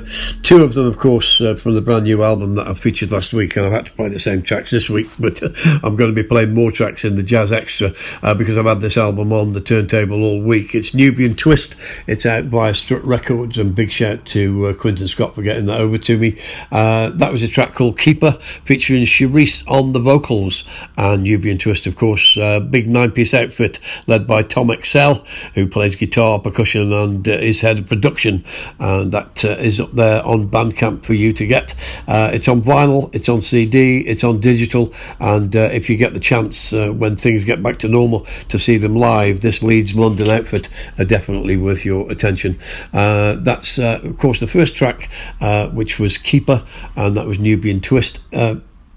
two of them, of course, uh, from the brand new album that I featured last week. And I've had to play the same tracks this week, but I'm going to be playing more tracks in the Jazz Extra uh, because I've had this album on the turntable all week. It's Nubiyan Twist. It's out by Strut Records, and big shout to uh, Quinton Scott for getting that over to me. Uh, that was a track called Keeper, featuring Cherise on the vocals, and Nubiyan Twist, of course, uh, big nine-piece outfit led by Tom Excell, who plays guitar, percussion, and uh, is head of production, and that is up there on Bandcamp for you to get. Uh, it's on vinyl, it's on CD, it's on digital, and uh, if you get the chance uh, when things get back to normal to see them live, this Leeds London outfit are definitely worth your attention. Uh, that's uh, of course the first track, which was Keeper, and that was Nubiyan Twist.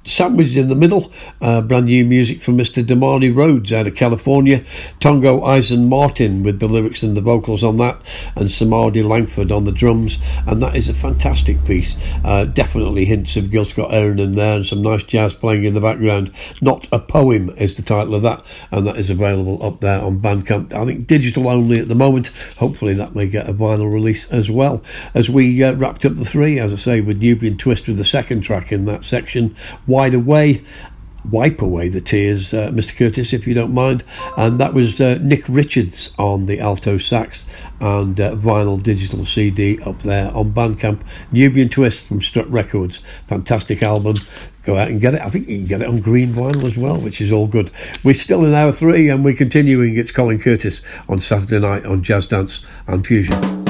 Sandwiched in the middle, uh, brand new music from Mr. Damani Rhodes out of California, Tongo Eisen Martin with the lyrics and the vocals on that, and Samadhi Langford on the drums, and that is a fantastic piece. Uh, definitely hints of Gil Scott-Heron in there, and some nice jazz playing in the background. Not a poem is the title of that, and that is available up there on Bandcamp. I think digital only at the moment. Hopefully that may get a vinyl release as well. As we uh, wrapped up the three, as I say, with Nubiyan Twist with the second track in that section. Wide Away, Wipe Away the Tears, uh, Mr. Curtis, if you don't mind. And that was uh, Nick Richards on the alto sax and uh, vinyl digital CD up there on Bandcamp. Nubiyan Twist from Strut Records. Fantastic album. Go out and get it. I think you can get it on green vinyl as well, which is all good. We're still in hour three and we're continuing. It's Colin Curtis on Saturday night on Jazz Dance and Fusion.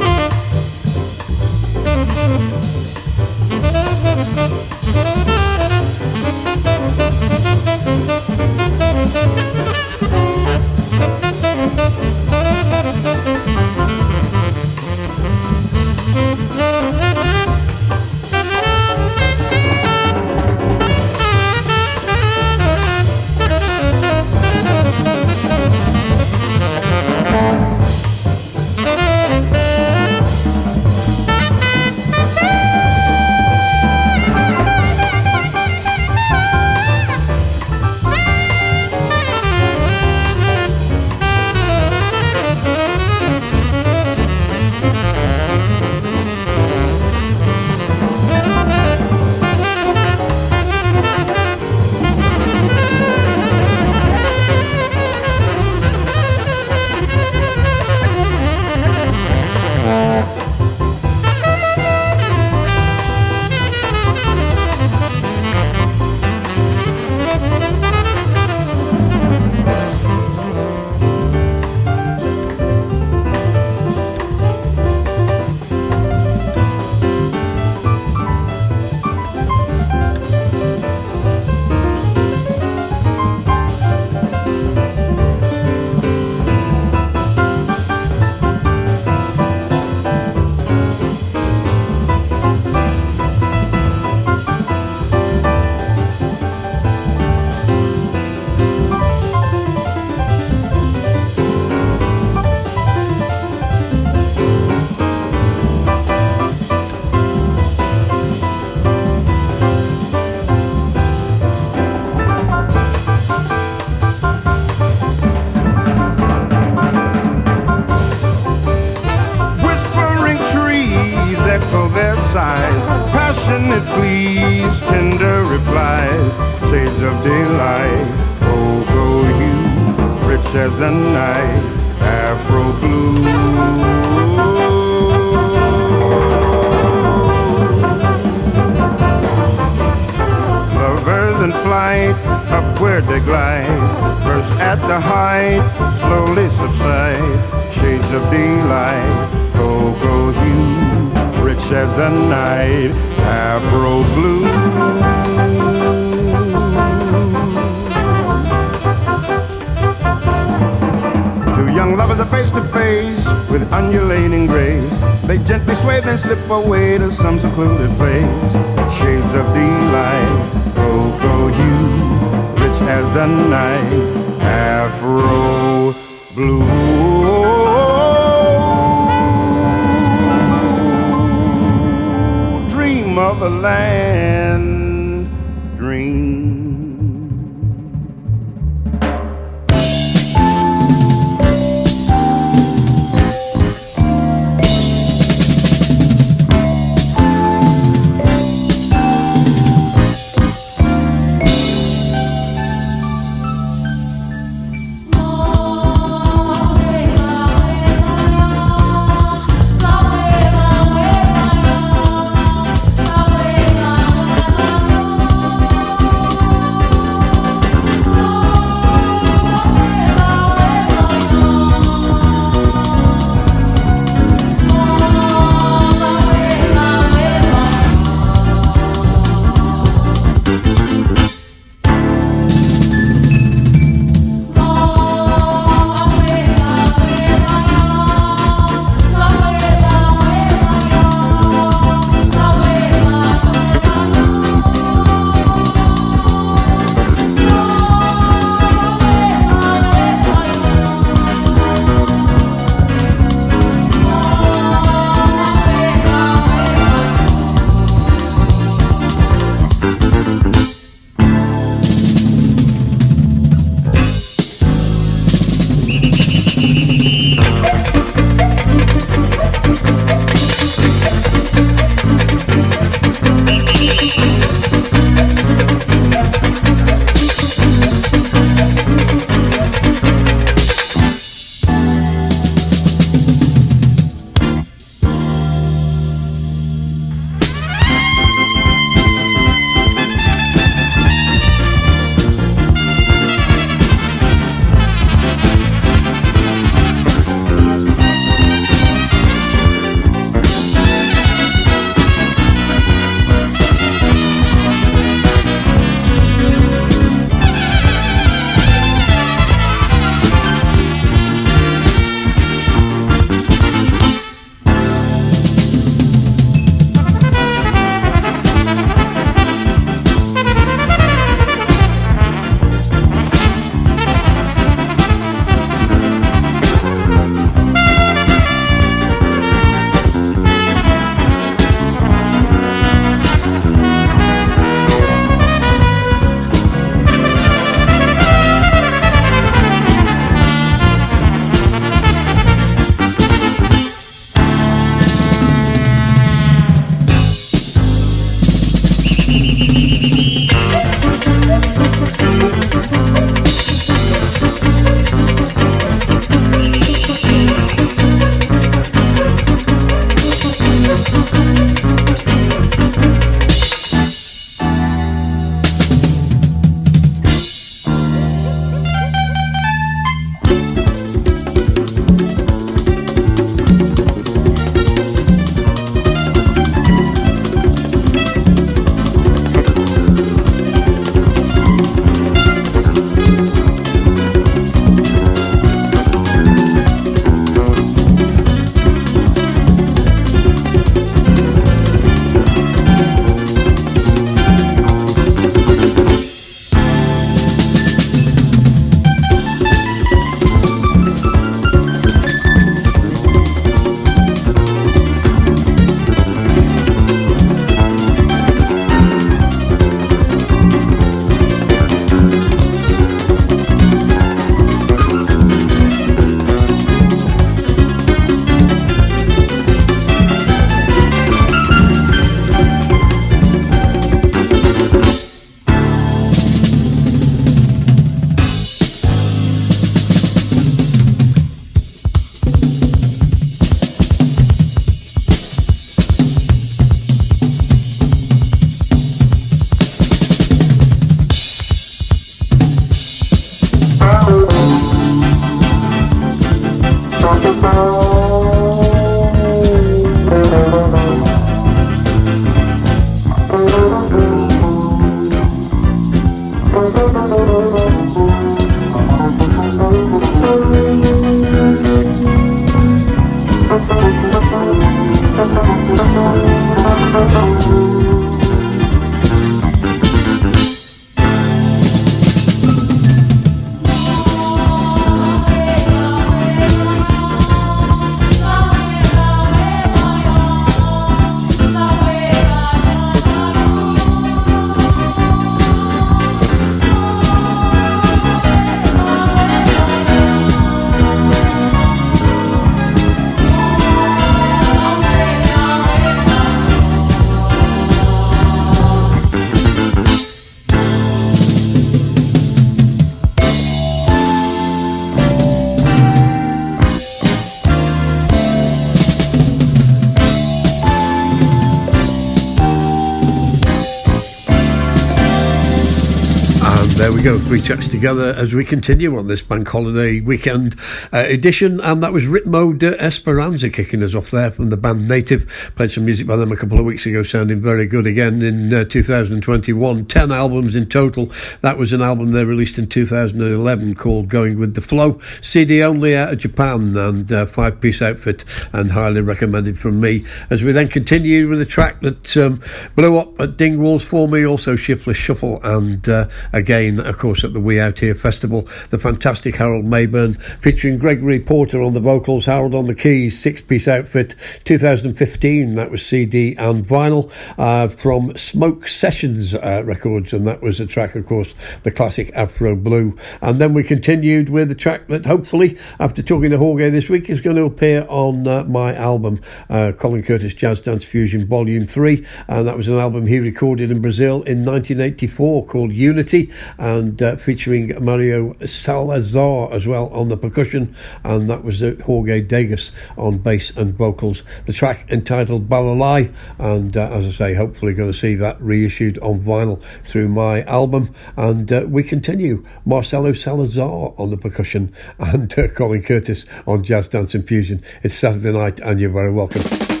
Go, three tracks together as we continue on this bank holiday weekend uh, edition. And that was Ritmo de Esperanza kicking us off there from the band Native. Played some music by them a couple of weeks ago, sounding very good again in uh, 2021. 10 albums in total. That was an album they released in 2011 called Going with the Flow. CD only out of Japan and uh, five piece outfit and highly recommended from me. As we then continue with a track that um, blew up at Dingwalls for me, also Shiftless Shuffle, and uh, again, of course, at the We Out Here Festival, the fantastic Harold Mabern featuring Gregory Porter on the vocals, Harold on the keys, six piece outfit, 2015. That was CD and vinyl uh, from Smoke Sessions uh, Records, and that was a track, of course, the classic Afro Blue. And then we continued with a track that hopefully, after talking to Jorge this week, is going to appear on uh, my album, uh, Colin Curtis Jazz Dance Fusion Volume 3. And that was an album he recorded in Brazil in 1984 called Unity and uh, featuring Mario Salazar as well on the percussion. And that was uh, Jorge Degas on bass and vocals. The track entitled Balalai. And uh, as I say, hopefully going to see that reissued on vinyl through my album. And uh, we continue. Marcelo Salazar on the percussion and uh, Colin Curtis on Jazz Dance and Fusion. It's Saturday night and you're very welcome.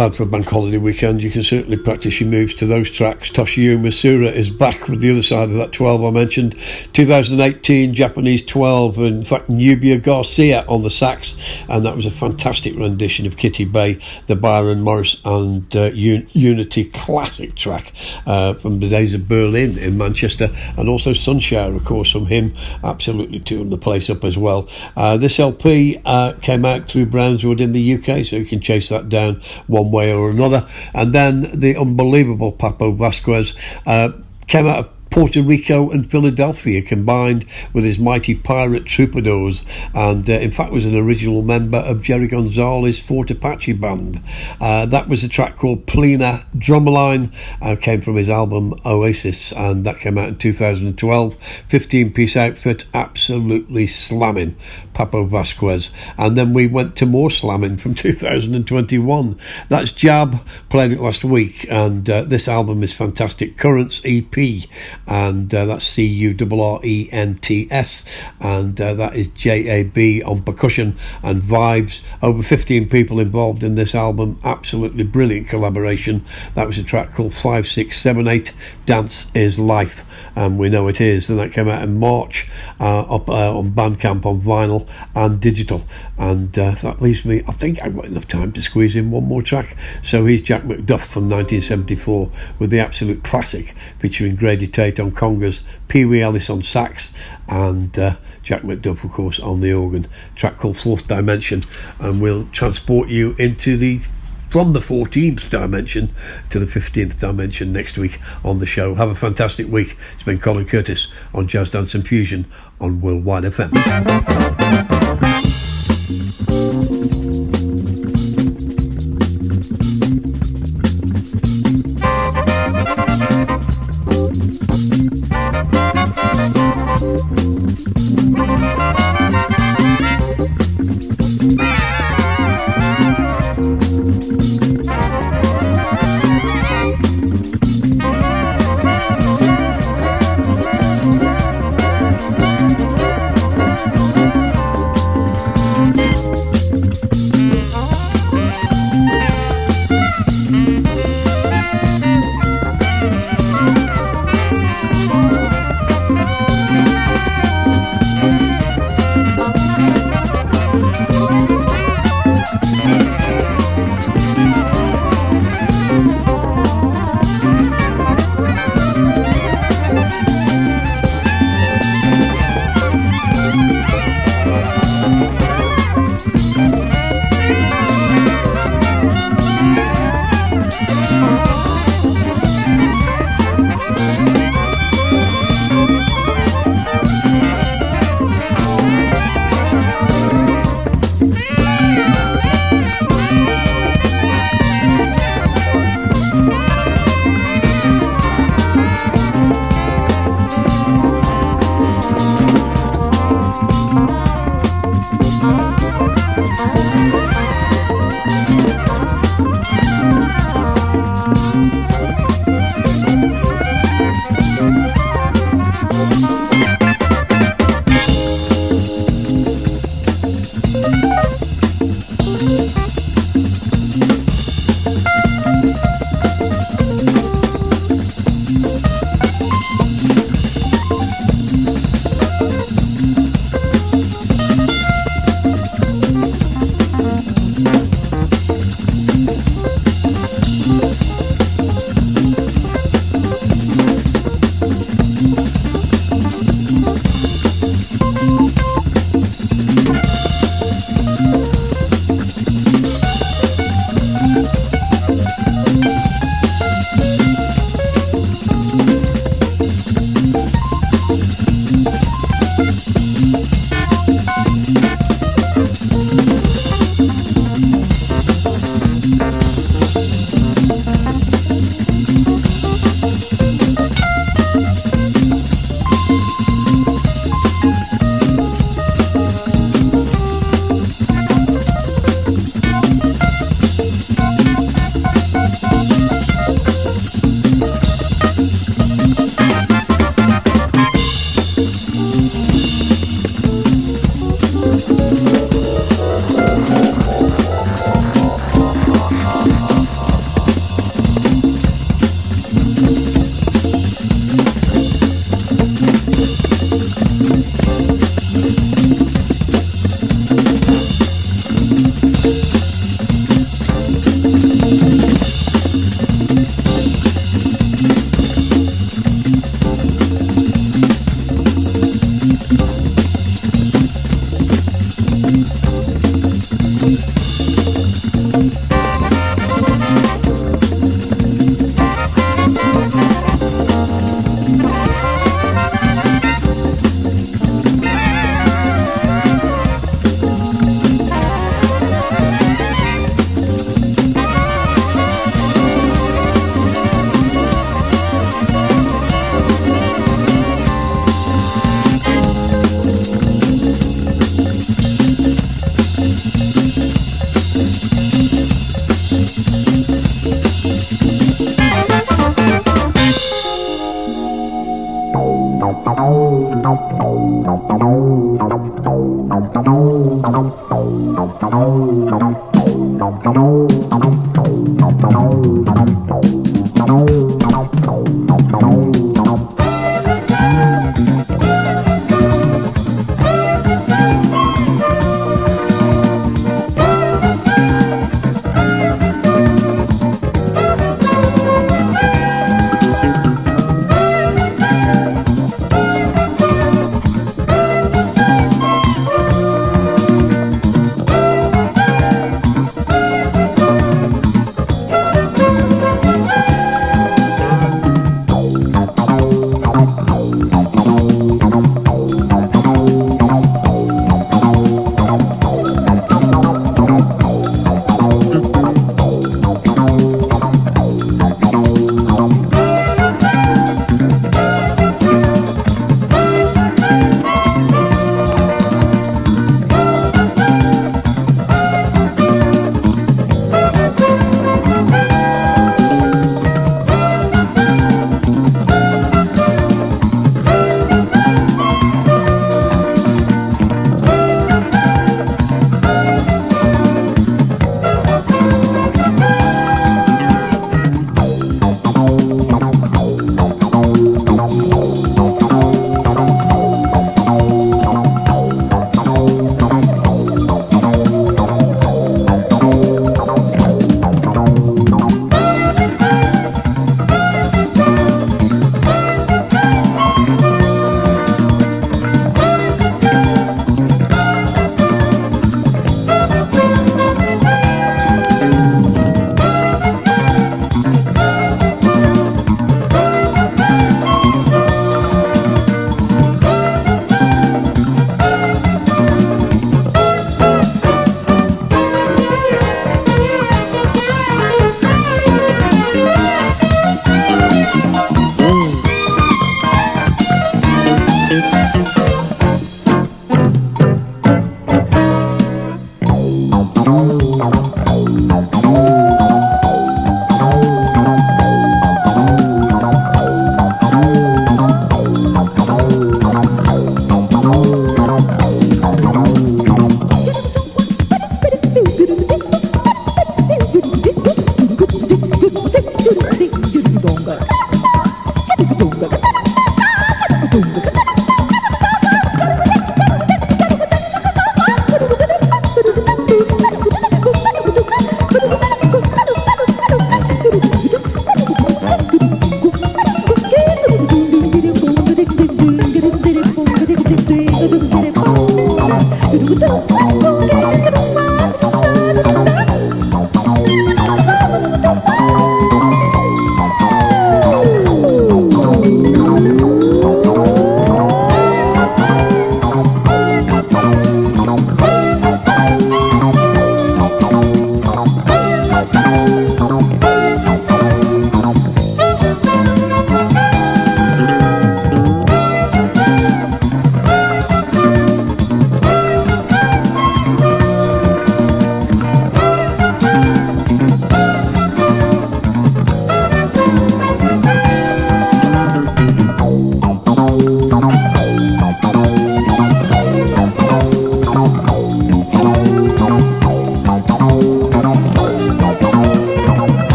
Bad for bank holiday weekend. You can certainly practice your moves to those tracks. Toshio Matsuura is back with the other side of that 12 I mentioned. 2018 Japanese 12, in fact, Nubia Garcia on the sax, and that was a fantastic rendition of Kitty Bey, the Byron Morris and uh, Un- Unity classic track uh, from the days of Berlin in Manchester, and also Sunshower, of course, from him, absolutely tuning the place up as well. Uh, this LP uh, came out through Brownswood in the UK, so you can chase that down one way or another. And then the unbelievable Papo Vasquez uh, came out of Puerto Rico and Philadelphia combined with his mighty pirate troubadours, and uh, in fact was an original member of Jerry Gonzalez Fort Apache band. Uh, that was a track called Plena Drumline, uh, came from his album Oasis, and that came out in 2012. 15 piece outfit, absolutely slamming. Papo Vasquez, and then we went to more slamming from 2021. That's Jab, played it last week, and uh, this album is fantastic. Currents EP, and uh, that's C U R R E N T S, and uh, that is J A B on percussion and vibes. Over 15 people involved in this album, absolutely brilliant collaboration. That was a track called 5678 Dance is Life, and we know it is, and that came out in March uh, up uh, on Bandcamp on vinyl and digital, and uh, that leaves me. I think I've got enough time to squeeze in one more track. So here's Jack McDuff from 1974 with the absolute classic featuring Grady Tate on congas, Pee Wee Ellis on sax, and uh, Jack McDuff, of course, on the organ. Track called Fourth Dimension, and we'll transport you into the from the 14th dimension to the 15th dimension next week on the show. Have a fantastic week. It's been Colin Curtis on Jazz Dance and Fusion on Worldwide FM. Thank